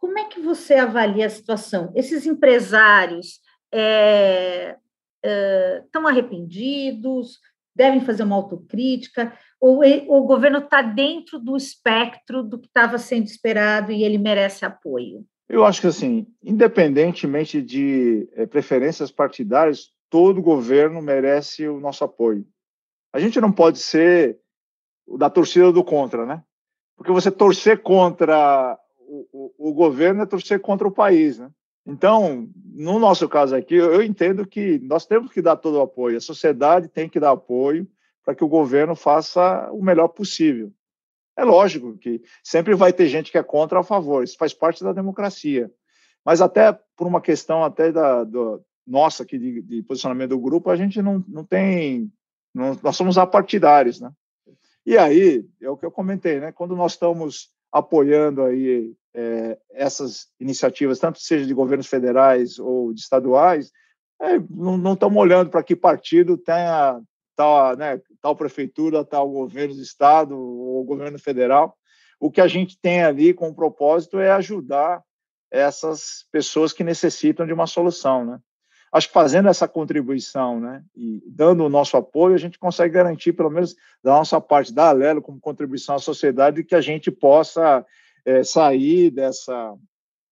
Como é que você avalia a situação? Esses empresários é, é, estão arrependidos? Devem fazer uma autocrítica? Ou, ou o governo está dentro do espectro do que estava sendo esperado e ele merece apoio? Eu acho que, assim, independentemente de é, preferências partidárias, todo governo merece o nosso apoio. A gente não pode ser da torcida do contra, né? Porque você torcer contra o, o, governo é torcer contra o país, né? Então, no nosso caso aqui, eu entendo que nós temos que dar todo o apoio, a sociedade tem que dar apoio para que o governo faça o melhor possível. É lógico que sempre vai ter gente que é contra ou a favor, isso faz parte da democracia. Mas até por uma questão até da do, nossa aqui de, de, posicionamento do grupo, a gente não, não tem, não, nós somos apartidários, né? E aí é o que eu comentei, né? Quando nós estamos apoiando aí é, essas iniciativas, tanto seja de governos federais ou de estaduais, é, não, estamos olhando para que partido tenha tal, né, tal prefeitura, tal governo do estado ou governo federal. O que a gente tem ali com o propósito é ajudar essas pessoas que necessitam de uma solução, né? Acho que fazendo essa contribuição, né, e dando o nosso apoio, a gente consegue garantir, pelo menos da nossa parte, da Alelo, como contribuição à sociedade, que a gente possa é, sair dessa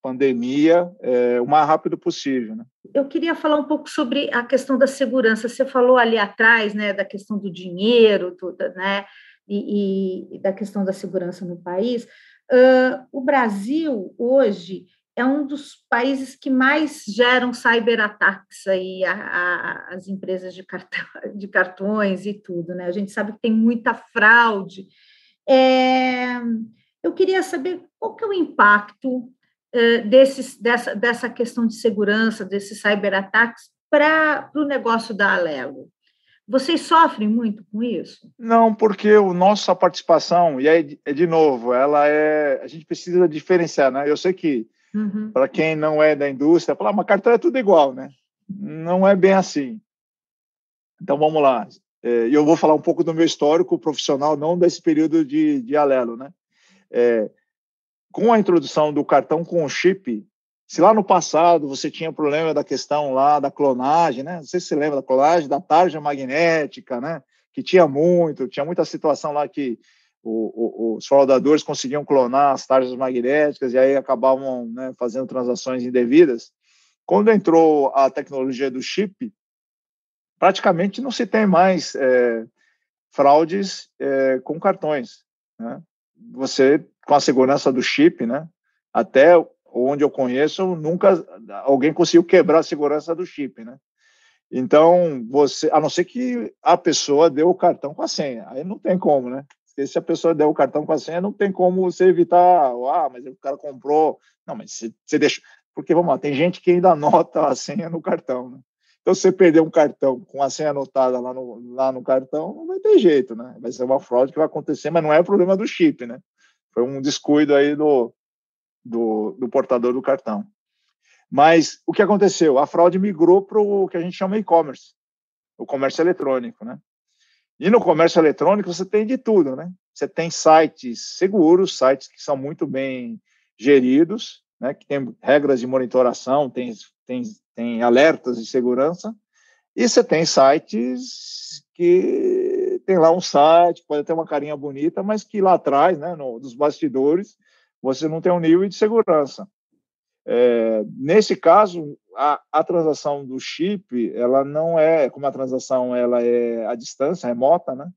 pandemia é, o mais rápido possível. Né? Eu queria falar um pouco sobre a questão da segurança. Você falou ali atrás, né, da questão do dinheiro, do, né, e, e, da questão da segurança no país. Uh, o Brasil hoje é um dos países que mais geram cyberataques aí as empresas de, cartão, de cartões e tudo, né? A gente sabe que tem muita fraude. É, eu queria saber qual que é o impacto eh, desses, dessa, dessa questão de segurança, desses cyberataques, para o negócio da Alelo? Vocês sofrem muito com isso? Não, porque a nossa participação, e aí, de novo, ela é. A gente precisa diferenciar, né? Eu sei que, uhum. para quem não é da indústria, falar, uma carteira é tudo igual, né? Não é bem assim. Então, vamos lá. É, eu vou falar um pouco do meu histórico profissional, não desse período de, de Alelo, né? É, com a introdução do cartão com chip, se lá no passado você tinha problema da questão lá da clonagem, né? Não sei se você lembra da clonagem, da tarja magnética, né? Que tinha muito, tinha muita situação lá que o, o, os fraudadores conseguiam clonar as tarjas magnéticas e aí acabavam né, fazendo transações indevidas. Quando entrou a tecnologia do chip, praticamente não se tem mais é, fraudes é, com cartões. Né? Você com a segurança do chip, né? Até onde eu conheço, nunca alguém conseguiu quebrar a segurança do chip, né? Então, você, a não ser que a pessoa deu o cartão com a senha, aí não tem como, né? Porque se a pessoa der o cartão com a senha, não tem como você evitar, ah, mas o cara comprou. Não, mas você, você deixa. Porque, vamos lá, tem gente que ainda anota a senha no cartão, né? Então, se você perder um cartão com a senha anotada lá no, lá no cartão, não vai ter jeito, né? Vai ser uma fraude que vai acontecer, mas não é problema do chip, né? Foi um descuido aí do, do, do portador do cartão. Mas o que aconteceu? A fraude migrou para o que a gente chama e-commerce, o comércio eletrônico, né? E no comércio eletrônico você tem de tudo, né? Você tem sites seguros, sites que são muito bem geridos, né? Que tem regras de monitoração, tem, tem, tem alertas de segurança, e você tem sites que tem lá um site, pode ter uma carinha bonita, mas que lá atrás, né, no, dos bastidores, você não tem um nível de segurança. É, nesse caso, a, a, transação do chip, ela não é, como a transação ela é à distância, remota, né?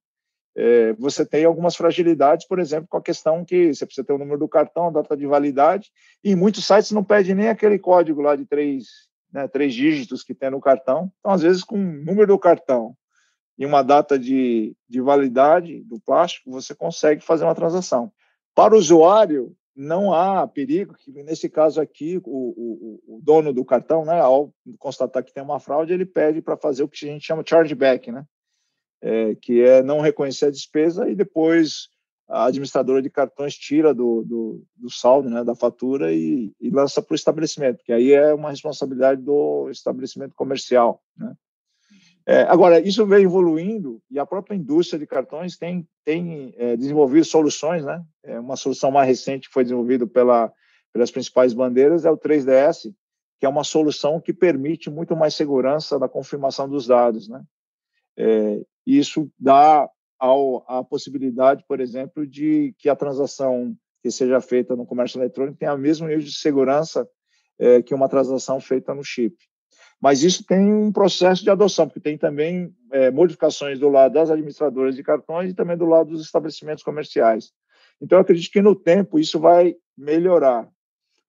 É, você tem algumas fragilidades, por exemplo, com a questão que você precisa ter o número do cartão, data de validade, e muitos sites não pedem nem aquele código lá de três, né, três dígitos que tem no cartão. Então, às vezes, com o número do cartão e uma data de, de validade do plástico, você consegue fazer uma transação. Para o usuário, não há perigo que, nesse caso aqui, o, o, o, dono do cartão, né, ao constatar que tem uma fraude, ele pede para fazer o que a gente chama chargeback, né, é, que é não reconhecer a despesa e depois a administradora de cartões tira do, do, do saldo, né, da fatura e, e lança para o estabelecimento, que aí é uma responsabilidade do estabelecimento comercial, né. É, agora, isso vem evoluindo e a própria indústria de cartões tem, tem é, desenvolvido soluções, né? É, uma solução mais recente que foi desenvolvida pela, pelas principais bandeiras é o 3DS, que é uma solução que permite muito mais segurança na confirmação dos dados, né? É, isso dá ao, a possibilidade, por exemplo, de que a transação que seja feita no comércio eletrônico tenha o mesmo nível de segurança é, que uma transação feita no chip. Mas isso tem um processo de adoção, porque tem também é, modificações do lado das administradoras de cartões e também do lado dos estabelecimentos comerciais. Então, acredito que no tempo isso vai melhorar.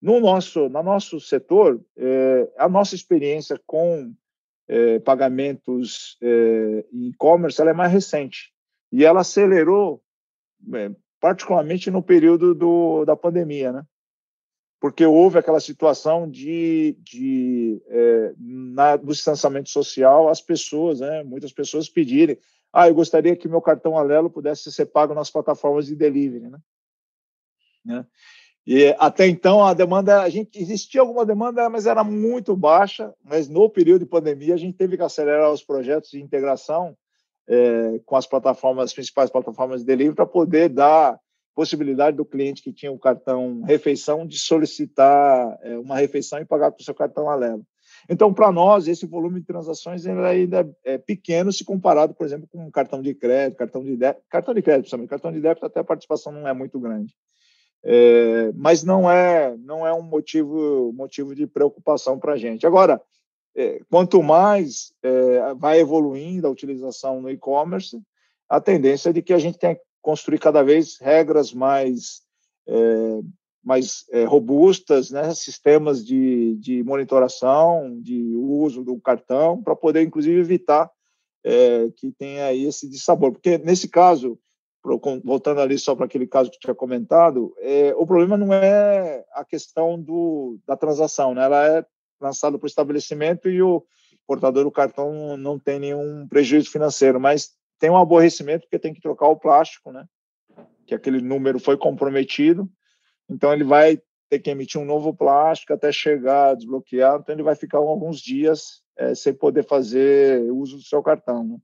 No nosso, no nosso setor, é, a nossa experiência com é, pagamentos é, em e-commerce é mais recente e ela acelerou, é, particularmente no período do, da pandemia, né? Porque houve aquela situação de, de é, na, no distanciamento social, as pessoas, né, muitas pessoas pedirem, ah, eu gostaria que meu cartão Alelo pudesse ser pago nas plataformas de delivery, né? né? E até então a demanda, a gente existia alguma demanda, mas era muito baixa. Mas no período de pandemia a gente teve que acelerar os projetos de integração é, com as plataformas, as principais plataformas de delivery para poder dar possibilidade do cliente que tinha o cartão refeição de solicitar é, uma refeição e pagar com o seu cartão Alelo. Então, para nós, esse volume de transações ainda é pequeno se comparado, por exemplo, com cartão de crédito, cartão de débito, cartão de crédito, principalmente. cartão de débito até a participação não é muito grande. É, mas não é não é um motivo motivo de preocupação para a gente. Agora, é, quanto mais é, vai evoluindo a utilização no e-commerce, a tendência é de que a gente tenha construir cada vez regras mais, é, mais é, robustas, né? sistemas de, de monitoração, de uso do cartão, para poder, inclusive, evitar é, que tenha aí esse dissabor. Porque, nesse caso, voltando ali só para aquele caso que tinha comentado, é, o problema não é a questão do, da transação, né? ela é lançada para o estabelecimento e o portador do cartão não tem nenhum prejuízo financeiro, mas tem um aborrecimento porque tem que trocar o plástico, né? Que aquele número foi comprometido, então ele vai ter que emitir um novo plástico até chegar a desbloquear, então ele vai ficar alguns dias é, sem poder fazer uso do seu cartão. Né?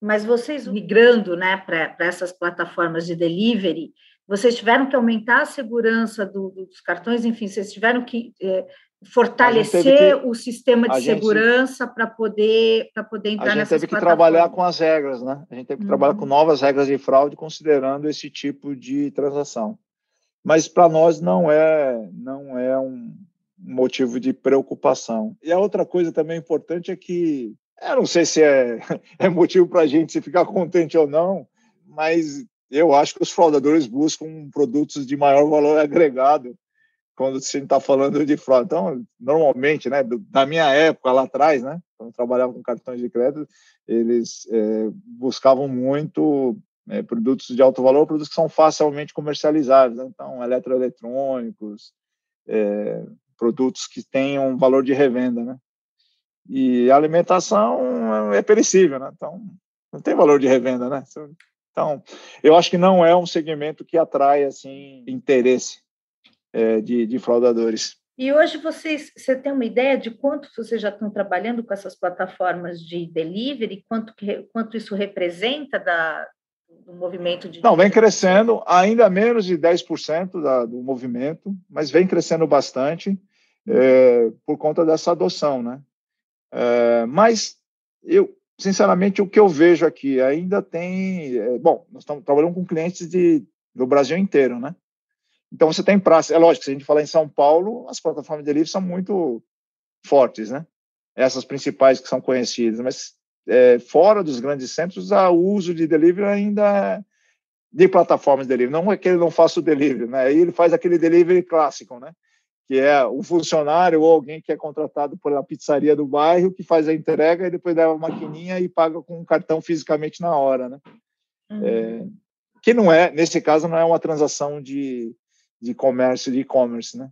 Mas vocês migrando né, para essas plataformas de delivery, vocês tiveram que aumentar a segurança do, dos cartões, enfim, vocês tiveram que é, fortalecer que, o sistema de segurança para poder para poder entrar nessas A gente teve que trabalhar com as regras, né? A gente teve que uhum. trabalhar com novas regras de fraude considerando esse tipo de transação. Mas para nós não é não é um motivo de preocupação. E a outra coisa também importante é que eu não sei se é, é motivo para a gente se ficar contente ou não, mas eu acho que os fraudadores buscam produtos de maior valor agregado quando você está falando de fraude. Então, normalmente, né, da minha época lá atrás, né, quando eu trabalhava com cartões de crédito, eles é, buscavam muito é, produtos de alto valor, produtos que são facilmente comercializáveis. Né? Então, eletroeletrônicos, é, produtos que tenham valor de revenda, né? E a alimentação é perecível, né? Então, não tem valor de revenda, né? Então, eu acho que não é um segmento que atrai assim interesse é, de, de fraudadores. E hoje vocês, você tem uma ideia de quanto vocês já estão trabalhando com essas plataformas de delivery, quanto, que, quanto isso representa da, do movimento de. Não, vem crescendo, ainda menos de 10% da, do movimento, mas vem crescendo bastante é, por conta dessa adoção, né? É, mas eu, sinceramente, o que eu vejo aqui ainda tem. É, bom, nós estamos trabalhando com clientes de, do Brasil inteiro, né? Então você tem praça. É lógico, se a gente falar em São Paulo, as plataformas de delivery são muito fortes, né? Essas principais que são conhecidas, mas é, fora dos grandes centros, o uso de delivery ainda é de plataformas de delivery. Não é que ele não faça o delivery, né? Aí ele faz aquele delivery clássico, né? Que é o funcionário ou alguém que é contratado pela pizzaria do bairro que faz a entrega e depois leva a maquininha e paga com um cartão fisicamente na hora, né? Uhum. É, que não é, nesse caso, não é uma transação de de comércio, de e-commerce, né?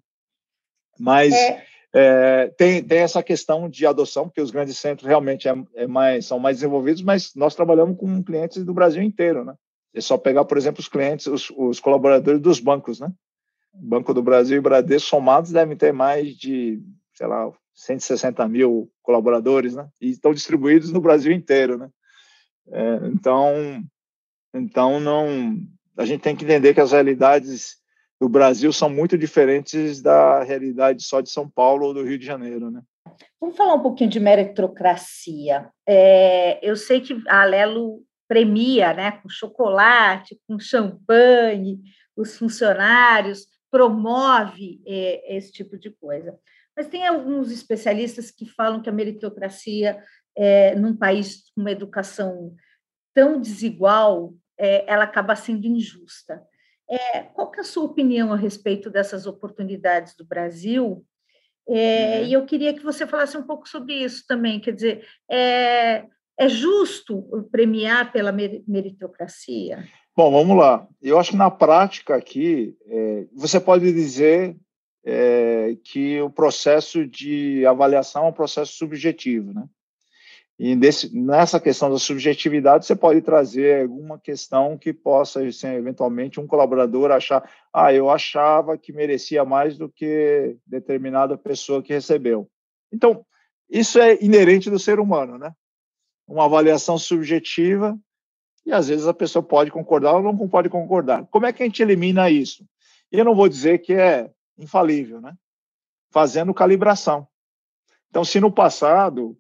Mas é. É, tem, tem essa questão de adoção, porque os grandes centros realmente é, é mais, são mais desenvolvidos, mas nós trabalhamos com clientes do Brasil inteiro, né? É só pegar, por exemplo, os clientes, os, os colaboradores dos bancos, né? Banco do Brasil e Bradesco somados devem ter mais de, sei lá, 160 mil colaboradores, né? E estão distribuídos no Brasil inteiro, né? É, então, então não, a gente tem que entender que as realidades do Brasil são muito diferentes da realidade só de São Paulo ou do Rio de Janeiro, né? Vamos falar um pouquinho de meritocracia. É, eu sei que a Alelo premia, né, com chocolate, com champanhe, os funcionários, promove é, esse tipo de coisa. Mas tem alguns especialistas que falam que a meritocracia, é, num país com uma educação tão desigual, é, ela acaba sendo injusta. É, qual é a sua opinião a respeito dessas oportunidades do Brasil? É, uhum. E eu queria que você falasse um pouco sobre isso também. Quer dizer, é, é justo premiar pela meritocracia? Bom, vamos lá. Eu acho que na prática aqui, é, você pode dizer é, que o processo de avaliação é um processo subjetivo, né? E desse, nessa questão da subjetividade, você pode trazer alguma questão que possa, assim, eventualmente, um colaborador achar, ah, eu achava que merecia mais do que determinada pessoa que recebeu. Então, isso é inerente do ser humano, né? Uma avaliação subjetiva, e às vezes a pessoa pode concordar ou não pode concordar. Como é que a gente elimina isso? E eu não vou dizer que é infalível, né? Fazendo calibração. Então, se no passado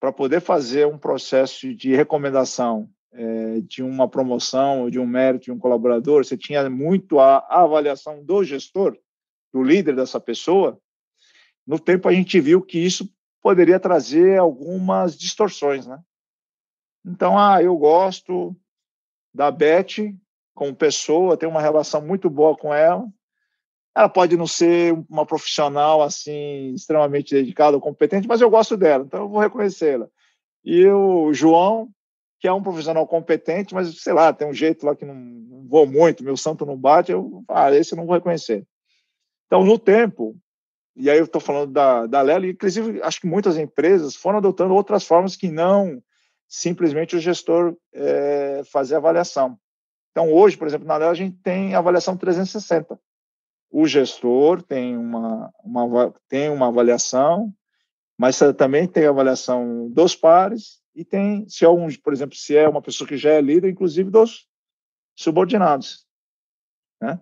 para poder fazer um processo de recomendação é, de uma promoção, de um mérito de um colaborador, você tinha muito a, a, avaliação do gestor, do líder dessa pessoa. No tempo a gente viu que isso poderia trazer algumas distorções, né? Então, ah, eu gosto da Beth como pessoa, tenho uma relação muito boa com ela, ela pode não ser uma profissional assim extremamente dedicada ou competente, mas eu gosto dela, então eu vou reconhecê-la. E o João, que é um profissional competente, mas sei lá, tem um jeito lá que não, não vou muito, meu santo não bate, eu, ah, esse eu não vou reconhecer. Então, no tempo, e aí eu estou falando da, da Lela, e inclusive acho que muitas empresas foram adotando outras formas que não simplesmente o gestor é, fazer avaliação. Então, hoje, por exemplo, na Lela a gente tem avaliação 360 o gestor tem uma, uma, tem uma avaliação, mas também tem a avaliação dos pares e tem, se é um, por exemplo, se é uma pessoa que já é líder, inclusive dos subordinados, né?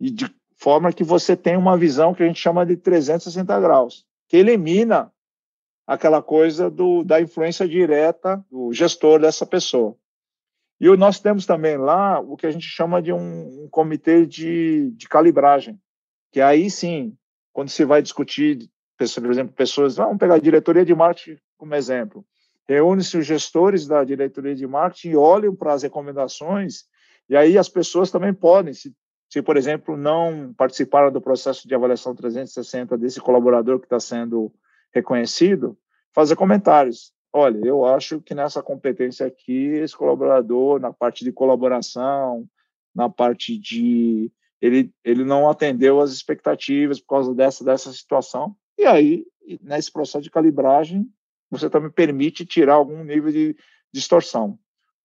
E de forma que você tem uma visão que a gente chama de 360 graus, que elimina aquela coisa do, da influência direta do gestor dessa pessoa. E nós temos também lá o que a gente chama de um, um comitê de, de calibragem, que aí sim, quando se vai discutir, por exemplo, pessoas, vamos pegar a diretoria de marketing como exemplo, reúne-se os gestores da diretoria de marketing e olham para as recomendações, e aí as pessoas também podem, se, se por exemplo, não participaram do processo de avaliação 360 desse colaborador que está sendo reconhecido, fazer comentários olha, eu acho que nessa competência aqui, esse colaborador, na parte de colaboração, na parte de. Ele, ele não atendeu as expectativas por causa dessa, dessa situação. E aí, nesse processo de calibragem, você também permite tirar algum nível de distorção.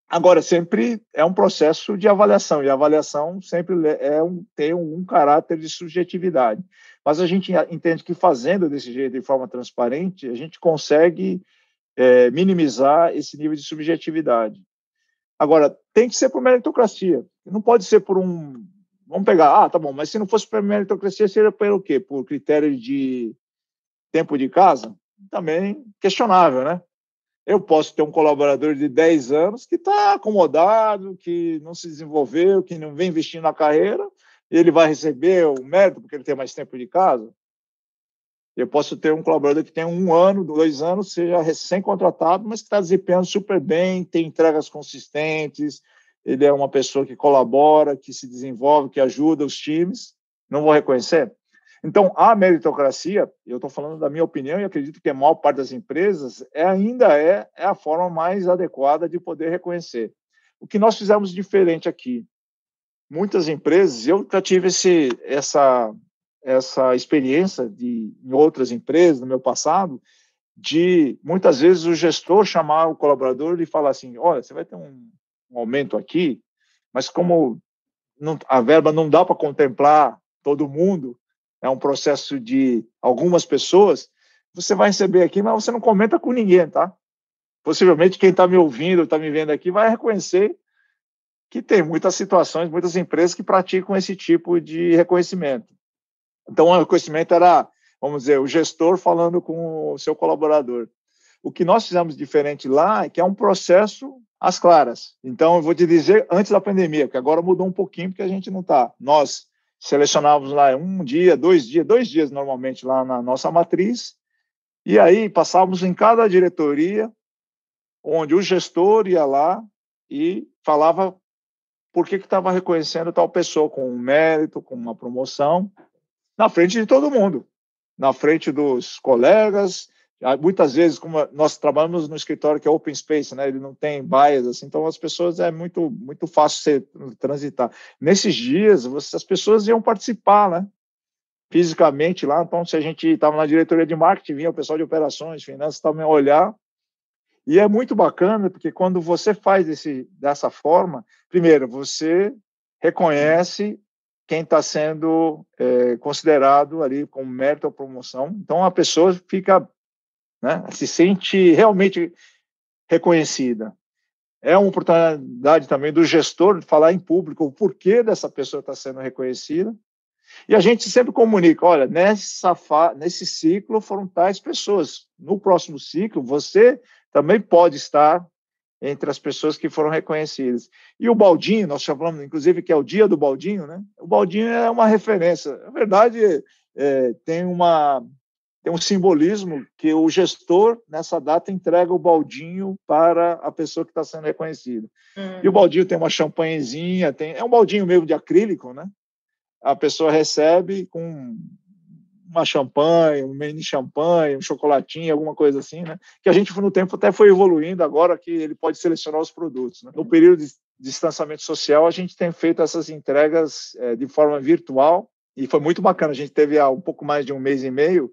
Agora, sempre é um processo de avaliação, e a avaliação sempre é um, tem um, caráter de subjetividade. Mas a gente entende que fazendo desse jeito, de forma transparente, a gente consegue é, minimizar esse nível de subjetividade. Agora, tem que ser por meritocracia, não pode ser por um. Vamos pegar, ah, tá bom, mas se não fosse por meritocracia, seria pelo quê? Por critério de tempo de casa? Também questionável, né? Eu posso ter um colaborador de 10 anos que está acomodado, que não se desenvolveu, que não vem investindo na carreira, e ele vai receber o mérito porque ele tem mais tempo de casa. Eu posso ter um colaborador que tem um ano, dois anos, seja recém-contratado, mas que está desempenhando super bem, tem entregas consistentes, ele é uma pessoa que colabora, que se desenvolve, que ajuda os times. Não vou reconhecer? Então, a meritocracia, eu estou falando da minha opinião e acredito que a maior parte das empresas é, ainda é, é a forma mais adequada de poder reconhecer. O que nós fizemos diferente aqui, muitas empresas, eu já tive esse, essa, essa experiência de, em outras empresas, no meu passado, de muitas vezes o gestor chamar o colaborador e falar assim: olha, você vai ter um, um aumento aqui, mas como não, a verba não dá para contemplar todo mundo, é um processo de algumas pessoas, você vai receber aqui, mas você não comenta com ninguém, tá? Possivelmente quem está me ouvindo, está me vendo aqui, vai reconhecer que tem muitas situações, muitas empresas que praticam esse tipo de reconhecimento. Então, o reconhecimento era, vamos dizer, o gestor falando com o seu colaborador. O que nós fizemos diferente lá é que é um processo às claras. Então, eu vou te dizer antes da pandemia, porque agora mudou um pouquinho, porque a gente não está. Nós selecionávamos lá um dia, dois dias, dois dias normalmente lá na nossa matriz, e aí passávamos em cada diretoria, onde o gestor ia lá e falava por que estava reconhecendo tal pessoa com um mérito, com uma promoção, na frente de todo mundo, na frente dos colegas, ah, muitas vezes, como nós trabalhamos no escritório que é open space, né, ele não tem bias, assim, então as pessoas é muito muito fácil ser, transitar. Nesses dias, você, as pessoas iam participar, né, fisicamente lá, então se a gente estava na diretoria de marketing, vinha o pessoal de operações, finanças, também olhar, e é muito bacana, porque quando você faz esse, dessa forma, primeiro, você reconhece quem está sendo é, considerado ali como mérito ou promoção, então a pessoa fica né? se sente realmente reconhecida. É uma oportunidade também do gestor de falar em público o porquê dessa pessoa está sendo reconhecida. E a gente sempre comunica, olha, nessa nesse ciclo foram tais pessoas. No próximo ciclo, você também pode estar entre as pessoas que foram reconhecidas. E o Baldinho, nós chamamos, inclusive, que é o dia do Baldinho, né? O Baldinho é uma referência. Na verdade, é, tem uma tem um simbolismo que o gestor, nessa data, entrega o baldinho para a pessoa que está sendo reconhecida. Uhum. E o baldinho tem uma champanhezinha, tem, é um baldinho mesmo de acrílico, né? A pessoa recebe com uma champanhe, um mini champanhe, um chocolatinho, alguma coisa assim, né? Que a gente no tempo até foi evoluindo agora que ele pode selecionar os produtos. Né? No período de distanciamento social, a gente tem feito essas entregas é, de forma virtual e foi muito bacana. A gente teve há um pouco mais de um mês e meio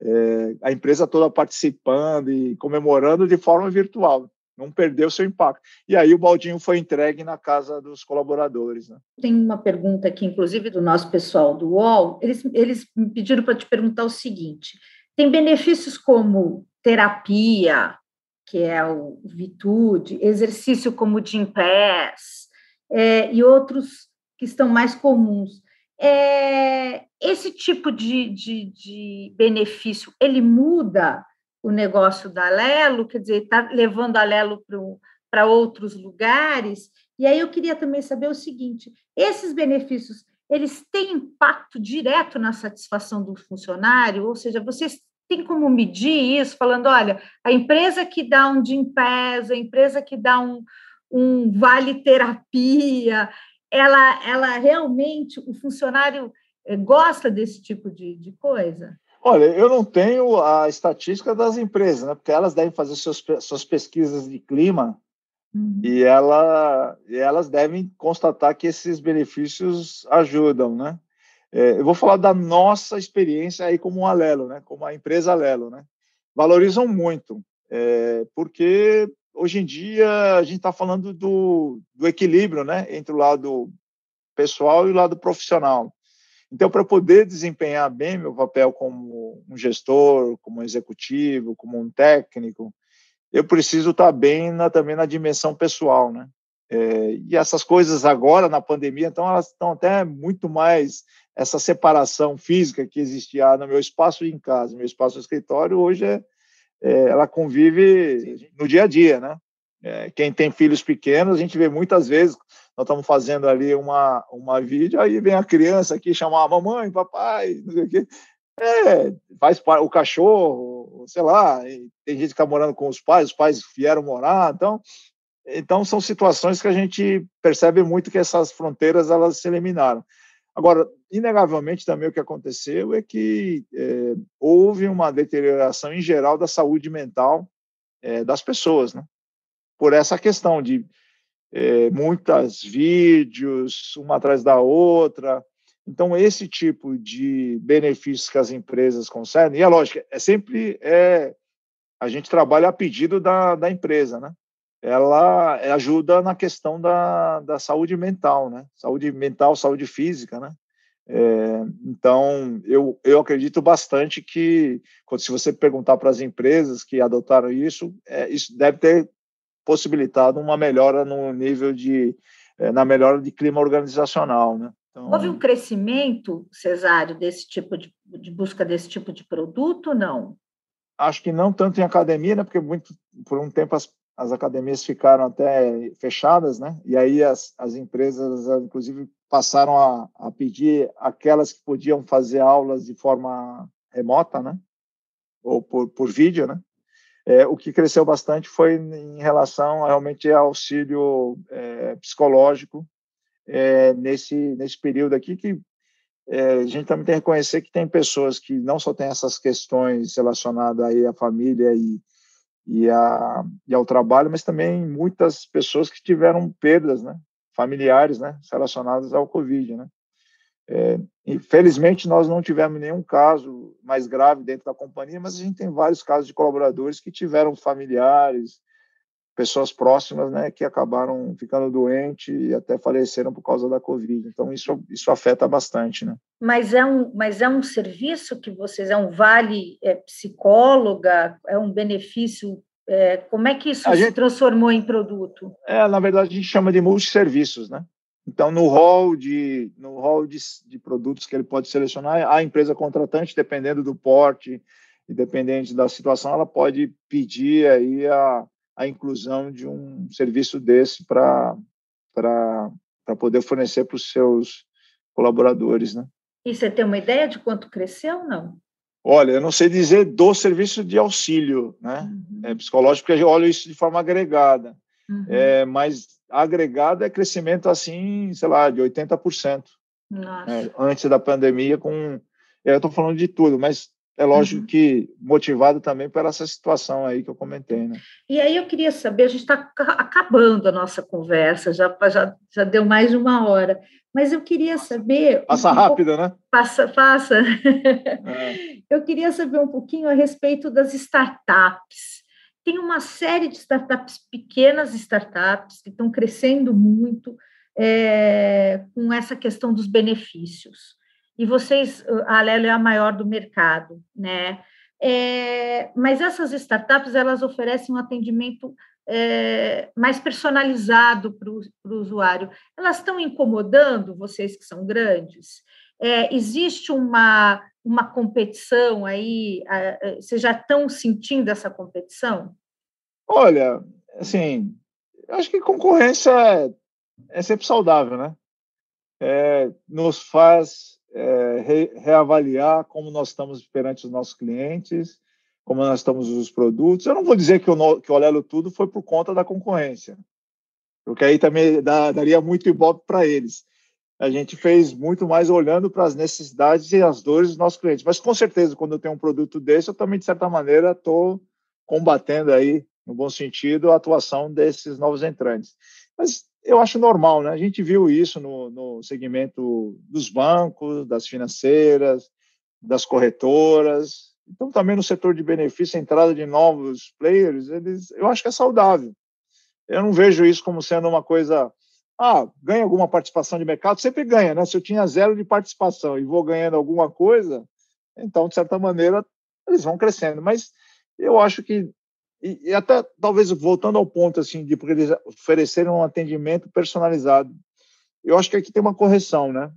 é, a empresa toda participando e comemorando de forma virtual. Não perdeu seu impacto. E aí o baldinho foi entregue na casa dos colaboradores. Né? Tem uma pergunta aqui, inclusive, do nosso pessoal do UOL. Eles, eles me pediram para te perguntar o seguinte: tem benefícios como terapia, que é o Vitude, exercício como o Gym Pass, é, e outros que estão mais comuns. É, esse tipo de, de, de, benefício, ele muda o negócio da Lelo, quer dizer, está levando a Lelo para outros lugares. E aí eu queria também saber o seguinte: esses benefícios, eles têm impacto direto na satisfação do funcionário? Ou seja, vocês têm como medir isso, falando, olha, a empresa que dá um Gym Pass, a empresa que dá um, um vale terapia, ela, ela realmente, o funcionário eh, gosta desse tipo de, de coisa? Olha, eu não tenho a estatística das empresas, né? porque elas devem fazer suas, suas pesquisas de clima uhum. e, ela, e elas devem constatar que esses benefícios ajudam, né? É, eu vou falar da nossa experiência aí como um Alelo, né? Como a empresa Alelo, né? Valorizam muito, é, porque hoje em dia a gente está falando do, do equilíbrio, né, entre o lado pessoal e o lado profissional. Então, para poder desempenhar bem meu papel como um gestor, como um executivo, como um técnico, eu preciso estar tá bem na, também na dimensão pessoal, né? É, e essas coisas agora na pandemia, então elas estão até muito mais essa separação física que existia no meu espaço em casa, meu espaço no escritório, hoje é, é, ela convive no dia a dia, né? É, quem tem filhos pequenos, a gente vê muitas vezes, nós estamos fazendo ali uma, uma vídeo, aí vem a criança aqui chamar mamãe, papai, não sei o quê. É, faz o cachorro, sei lá, tem gente que está morando com os pais, os pais vieram morar, então, então são situações que a gente percebe muito que essas fronteiras elas se eliminaram. Agora, inegavelmente também o que aconteceu é que é, houve uma deterioração em geral da saúde mental é, das pessoas, né? Por essa questão de é, muitas vídeos, uma atrás da outra. Então, esse tipo de benefícios que as empresas conseguem, e é lógico, é sempre é, a gente trabalha a pedido da, da empresa, né? ela ajuda na questão da, da saúde mental, né? Saúde mental, saúde física, né? É, então, eu, eu acredito bastante que, quando, se você perguntar para as empresas que adotaram isso, é, isso deve ter possibilitado uma melhora no nível de, é, na melhora de clima organizacional, né? Então, Houve um crescimento, Cesário, desse tipo de, de busca desse tipo de produto, não? Acho que não tanto em academia, né? Porque muito, por um tempo as as academias ficaram até fechadas, né? E aí as, as empresas, inclusive, passaram a, a pedir aquelas que podiam fazer aulas de forma remota, né? Ou por, por vídeo, né? É, o que cresceu bastante foi em relação a, realmente ao auxílio é, psicológico é, nesse nesse período aqui que é, a gente também tem que reconhecer que tem pessoas que não só têm essas questões relacionadas aí à família e e, a, e ao trabalho, mas também muitas pessoas que tiveram perdas, né, familiares, né, relacionadas ao Covid, né. É, infelizmente, nós não tivemos nenhum caso mais grave dentro da companhia, mas a gente tem vários casos de colaboradores que tiveram familiares, pessoas próximas, né, que acabaram ficando doentes e até faleceram por causa da Covid. Então, isso, isso afeta bastante, né. Mas é um, mas é um serviço que vocês, é um vale é, psicóloga, é um benefício, é, como é que isso a se gente, transformou em produto? É, na verdade, a gente chama de multisserviços, né. Então, no hall de no hall de, de produtos que ele pode selecionar, a empresa contratante, dependendo do porte e dependente da situação, ela pode pedir aí a a inclusão de um serviço desse para poder fornecer para os seus colaboradores. Né? E você tem uma ideia de quanto cresceu ou não? Olha, eu não sei dizer do serviço de auxílio né? Uhum. É, psicológico, porque eu olho isso de forma agregada. Uhum. É, mas agregado é crescimento assim, sei lá, de 80%. Né? Antes da pandemia, com. Eu estou falando de tudo, mas é lógico uhum. que motivado também por essa situação aí que eu comentei, né? E aí eu queria saber, a gente está acabando a nossa conversa, já, já, já deu mais de uma hora, mas eu queria saber... Passa um rápido, pouco, né? Passa, passa. É. Eu queria saber um pouquinho a respeito das startups. Tem uma série de startups, pequenas startups, que estão crescendo muito é, com essa questão dos benefícios e vocês, a Alelo é a maior do mercado, né? É, mas essas startups elas oferecem um atendimento é, mais personalizado para o usuário. Elas estão incomodando vocês que são grandes? É, existe uma, uma competição aí? vocês já estão sentindo essa competição? Olha, assim, acho que concorrência é, é sempre saudável, né? É, nos faz é, re, reavaliar como nós estamos perante os nossos clientes, como nós estamos os produtos. Eu não vou dizer que o, que Olelo Tudo foi por conta da concorrência, porque aí também dá, daria muito ibope para eles. A gente fez muito mais olhando para as necessidades e as dores dos nossos clientes. Mas com certeza, quando eu tenho um produto desse, eu também, de certa maneira, estou combatendo aí, no bom sentido, a atuação desses novos entrantes. Mas eu acho normal, né? A gente viu isso no, no segmento dos bancos, das financeiras, das corretoras. Então, também no setor de benefício, a entrada de novos players, eles, eu acho que é saudável. eu não vejo isso como sendo uma coisa. Ah, ganha alguma participação de mercado? Sempre ganha, né? Se eu tinha zero de participação e vou ganhando alguma coisa, então, de certa maneira, eles vão crescendo. Mas eu acho que, e, até talvez voltando ao ponto assim, de porque eles oferecerem um atendimento personalizado, eu acho que aqui tem uma correção, né?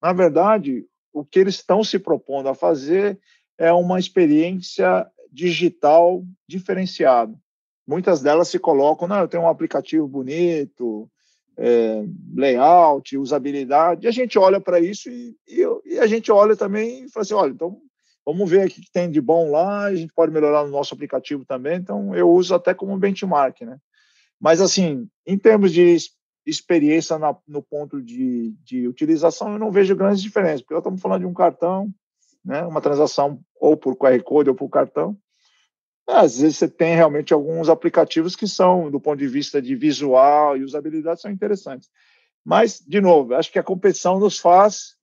Na verdade, o que eles estão se propondo a fazer é uma experiência digital diferenciada. Muitas delas se colocam, não, eu tenho um aplicativo bonito, é, layout, usabilidade, a gente olha para isso e, e, e, a gente olha também e fala assim, olha, então vamos ver o que tem de bom lá, a gente pode melhorar no nosso aplicativo também, então eu uso até como benchmark, né? Mas, assim, em termos de experiência na, no ponto de, de utilização, eu não vejo grandes diferenças, porque nós estamos falando de um cartão, né, uma transação ou por QR Code ou por cartão. Às vezes você tem realmente alguns aplicativos que são, do ponto de vista de visual e usabilidade, são interessantes. Mas, de novo, acho que a competição nos faz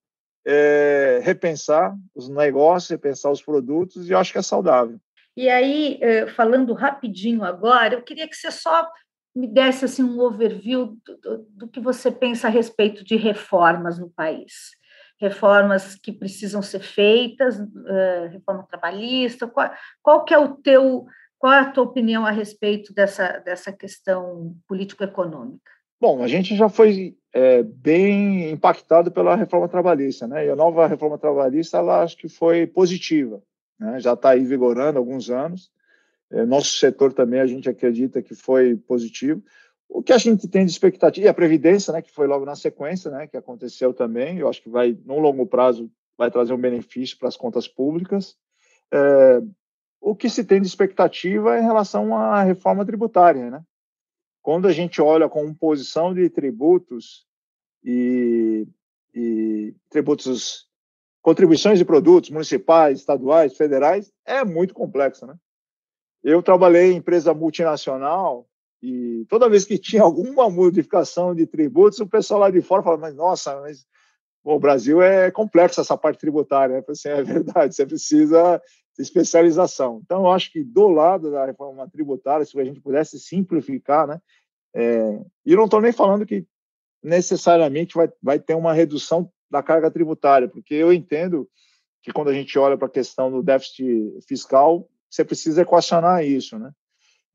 é, repensar os negócios, repensar os produtos, e eu acho que é saudável. E aí, eh, falando rapidinho agora, eu queria que você só me desse assim, um overview do, do, do, que você pensa a respeito de reformas no país. Reformas que precisam ser feitas, uh, reforma trabalhista, qual, qual que é o teu, qual é a tua opinião a respeito dessa, dessa questão político-econômica? Bom, a gente já foi é, bem impactado pela reforma trabalhista, né? E a nova reforma trabalhista, ela acho que foi positiva, né? Já está aí vigorando há alguns anos. É, nosso setor também, a gente acredita que foi positivo. O que a gente tem de expectativa, e a Previdência, né, que foi logo na sequência, né, que aconteceu também, eu acho que vai, no longo prazo, vai trazer um benefício para as contas públicas. É, o que se tem de expectativa é em relação à reforma tributária, né? Quando a gente olha a composição de tributos e, e tributos, contribuições de produtos municipais, estaduais, federais, é muito complexa, né? Eu trabalhei em empresa multinacional e toda vez que tinha alguma modificação de tributos, o pessoal lá de fora falava, mas nossa, mas bom, o Brasil é complexo essa parte tributária. Assim, é verdade, você precisa de especialização. Então, eu acho que do lado da reforma tributária, se a gente pudesse simplificar, né? É, e não estou nem falando que necessariamente vai, vai ter uma redução da carga tributária, porque eu entendo que quando a gente olha para a questão do déficit fiscal, você precisa equacionar isso, né?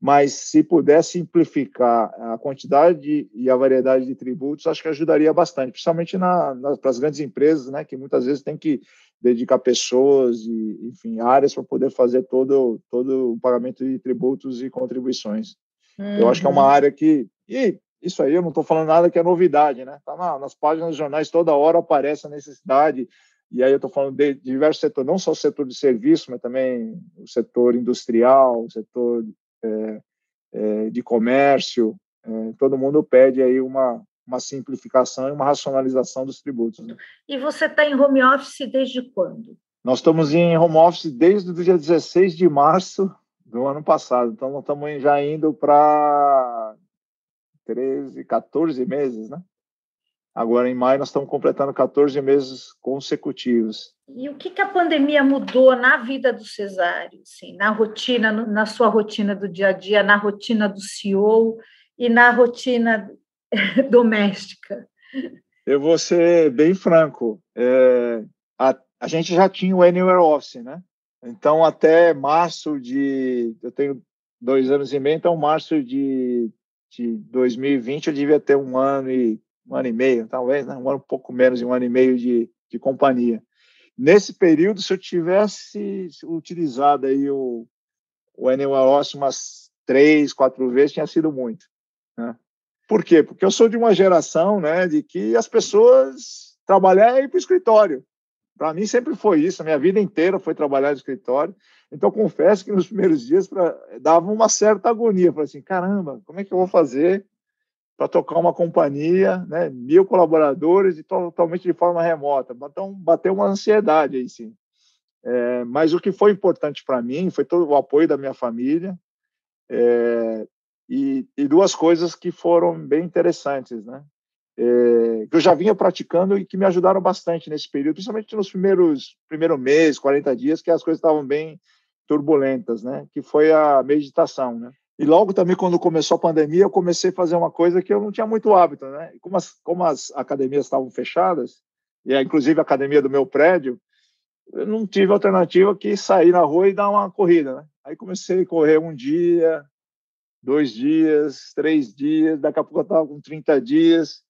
Mas se puder simplificar a quantidade e a variedade de tributos, acho que ajudaria bastante, principalmente na, na para as grandes empresas, né? Que muitas vezes tem que dedicar pessoas e, enfim, áreas para poder fazer todo, todo o pagamento de tributos e contribuições. Uhum. Eu acho que é uma uhum. área que. E isso aí eu não estou falando nada que é novidade, né? Tá na, nas páginas dos jornais toda hora aparece a necessidade e aí eu estou falando de diversos setores, não só o setor de serviço, mas também o setor industrial, o setor de comércio. É, todo mundo pede aí uma, uma simplificação e uma racionalização dos tributos. Né? E você está em home office desde quando? Nós estamos em home office desde o dia 16 de março do ano passado. Então, nós estamos já indo para 13, 14 meses, né? Agora, em maio, nós estamos completando 14 meses consecutivos. E o que, que a pandemia mudou na vida do cesário, assim, na rotina, na sua rotina do dia a dia, na rotina do CEO e na rotina doméstica? Eu vou ser bem franco. É, a, a gente já tinha o Anywhere Office, né? Então, até março de. Eu tenho dois anos e meio, então, março de, de 2020, eu devia ter um ano e um ano e meio, talvez, né? um ano um pouco menos de um ano e meio de, de companhia. Nesse período, se eu tivesse utilizado aí o, o Osso umas três, quatro vezes, tinha sido muito. Né? Por quê? Porque eu sou de uma geração né, de que as pessoas trabalhar é ir para o escritório. Para mim sempre foi isso, a minha vida inteira foi trabalhar no escritório. Então, confesso que nos primeiros dias pra, dava uma certa agonia. Falei assim, caramba, como é que eu vou fazer para tocar uma companhia, né, mil colaboradores e totalmente de forma remota. Então, bateu uma ansiedade aí, sim. É, mas o que foi importante para mim foi todo o apoio da minha família é, e, e, duas coisas que foram bem interessantes, né? É, que eu já vinha praticando e que me ajudaram bastante nesse período, principalmente nos primeiros primeiro mês, 40 dias, que as coisas estavam bem turbulentas, né? Que foi a meditação, né? E logo também, quando começou a pandemia, eu comecei a fazer uma coisa que eu não tinha muito hábito, né? Como as, como as academias estavam fechadas, e inclusive a academia do meu prédio, eu não tive alternativa que sair na rua e dar uma corrida, né? Aí comecei a correr um dia, dois dias, três dias, daqui a pouco eu estava com 30 dias.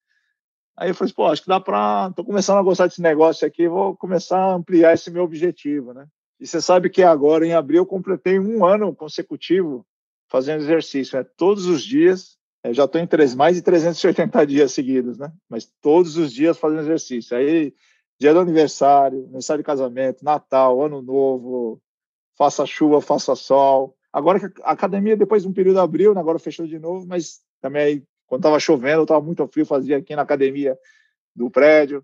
Aí eu falei, pô, acho que dá para. Estou começando a gostar desse negócio aqui, vou começar a ampliar esse meu objetivo, né? E você sabe que agora, em abril, eu completei um ano consecutivo fazendo exercício, né? todos os dias. Eu já estou em três, mais de 380 dias seguidos, né? Mas todos os dias fazendo exercício. Aí, dia do aniversário, aniversário de casamento, Natal, Ano Novo, faça chuva, faça sol. Agora que a academia, depois de um período abriu, né? agora fechou de novo, mas também aí, quando estava chovendo, estava muito frio, fazia aqui na academia do prédio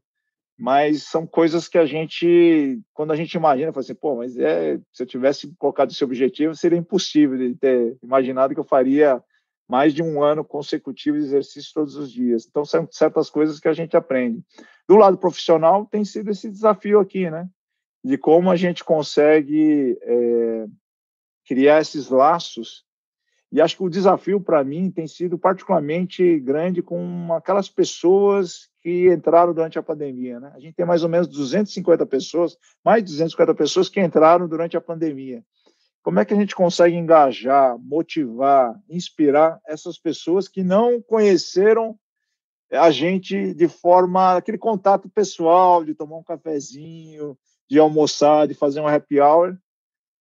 mas são coisas que a gente, quando a gente imagina, fala assim, pô, mas é, se eu tivesse colocado esse objetivo, seria impossível de ter imaginado que eu faria mais de um ano consecutivo de exercício todos os dias. Então, são certas coisas que a gente aprende. Do lado profissional, tem sido esse desafio aqui, né? De como a gente consegue é, criar esses laços. E acho que o desafio para mim tem sido particularmente grande com aquelas pessoas que entraram durante a pandemia. Né? A gente tem mais ou menos 250 pessoas, mais de 250 pessoas que entraram durante a pandemia. Como é que a gente consegue engajar, motivar, inspirar essas pessoas que não conheceram a gente de forma, aquele contato pessoal, de tomar um cafezinho, de almoçar, de fazer um happy hour,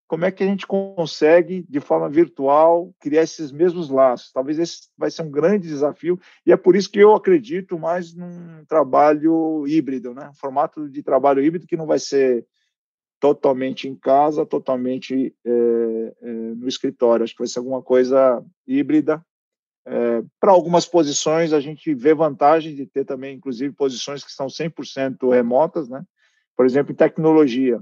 como é que a gente consegue, de forma virtual, criar esses mesmos laços. Talvez esse vai ser um grande desafio, e é por isso que eu acredito mais num trabalho híbrido, né? Um formato de trabalho híbrido que não vai ser totalmente em casa, totalmente é, é, no escritório. Acho que vai ser alguma coisa híbrida. É, Para algumas posições, a gente vê vantagem de ter também, inclusive, posições que são 100% remotas, né? Por exemplo, em tecnologia.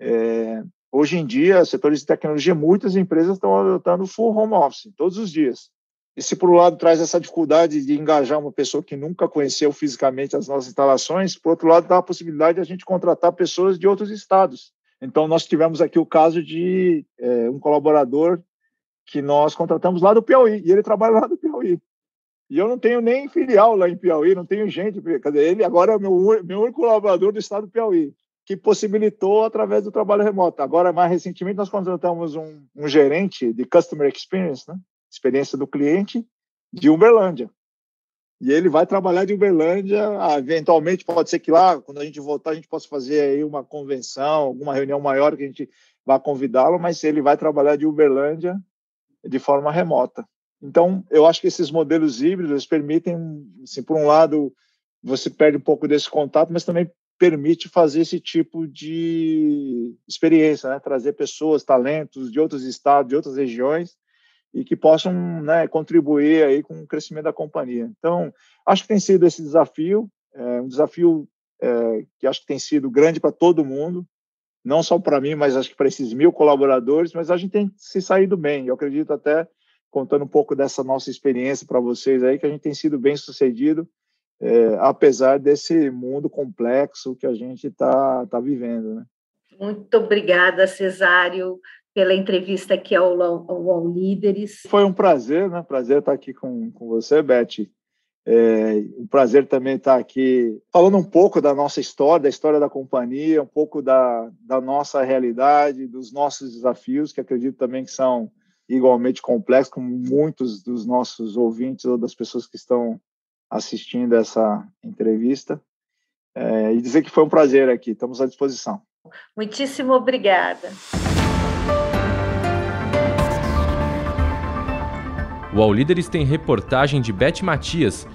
É, Hoje em dia, setores de tecnologia, muitas empresas estão adotando full home office, todos os dias. E se, por um lado, traz essa dificuldade de engajar uma pessoa que nunca conheceu fisicamente as nossas instalações, por outro lado, dá a possibilidade de a gente contratar pessoas de outros estados. Então, nós tivemos aqui o caso de é, um colaborador que nós contratamos lá do Piauí, e ele trabalha lá do Piauí. E eu não tenho nem filial lá em Piauí, não tenho gente, quer dizer, ele agora é meu, meu único colaborador do estado do Piauí que possibilitou através do trabalho remoto. Agora, mais recentemente, nós contratamos um, um gerente de Customer Experience, né? experiência do cliente, de Uberlândia. E ele vai trabalhar de Uberlândia, ah, eventualmente pode ser que lá, quando a gente voltar, a gente possa fazer aí uma convenção, alguma reunião maior que a gente vá convidá-lo, mas ele vai trabalhar de Uberlândia de forma remota. Então, eu acho que esses modelos híbridos permitem, assim, por um lado, você perde um pouco desse contato, mas também permite fazer esse tipo de experiência, né? trazer pessoas, talentos de outros estados, de outras regiões e que possam né, contribuir aí com o crescimento da companhia. Então, acho que tem sido esse desafio, é, um desafio é, que acho que tem sido grande para todo mundo, não só para mim, mas acho que para esses mil colaboradores, mas a gente tem se saído bem. Eu acredito até, contando um pouco dessa nossa experiência para vocês aí, que a gente tem sido bem sucedido é, apesar desse mundo complexo que a gente está tá vivendo. Né? Muito obrigada, Cesário, pela entrevista aqui ao, ao, ao Líderes. Foi um prazer, né? Prazer estar aqui com, com você, Beth. É um prazer também estar aqui falando um pouco da nossa história, da história da companhia, um pouco da, da nossa realidade, dos nossos desafios, que acredito também que são igualmente complexos, como muitos dos nossos ouvintes ou das pessoas que estão assistindo essa entrevista é, e dizer que foi um prazer aqui. Estamos à disposição. Muitíssimo obrigada. O All Líderes tem reportagem de Beth Matias,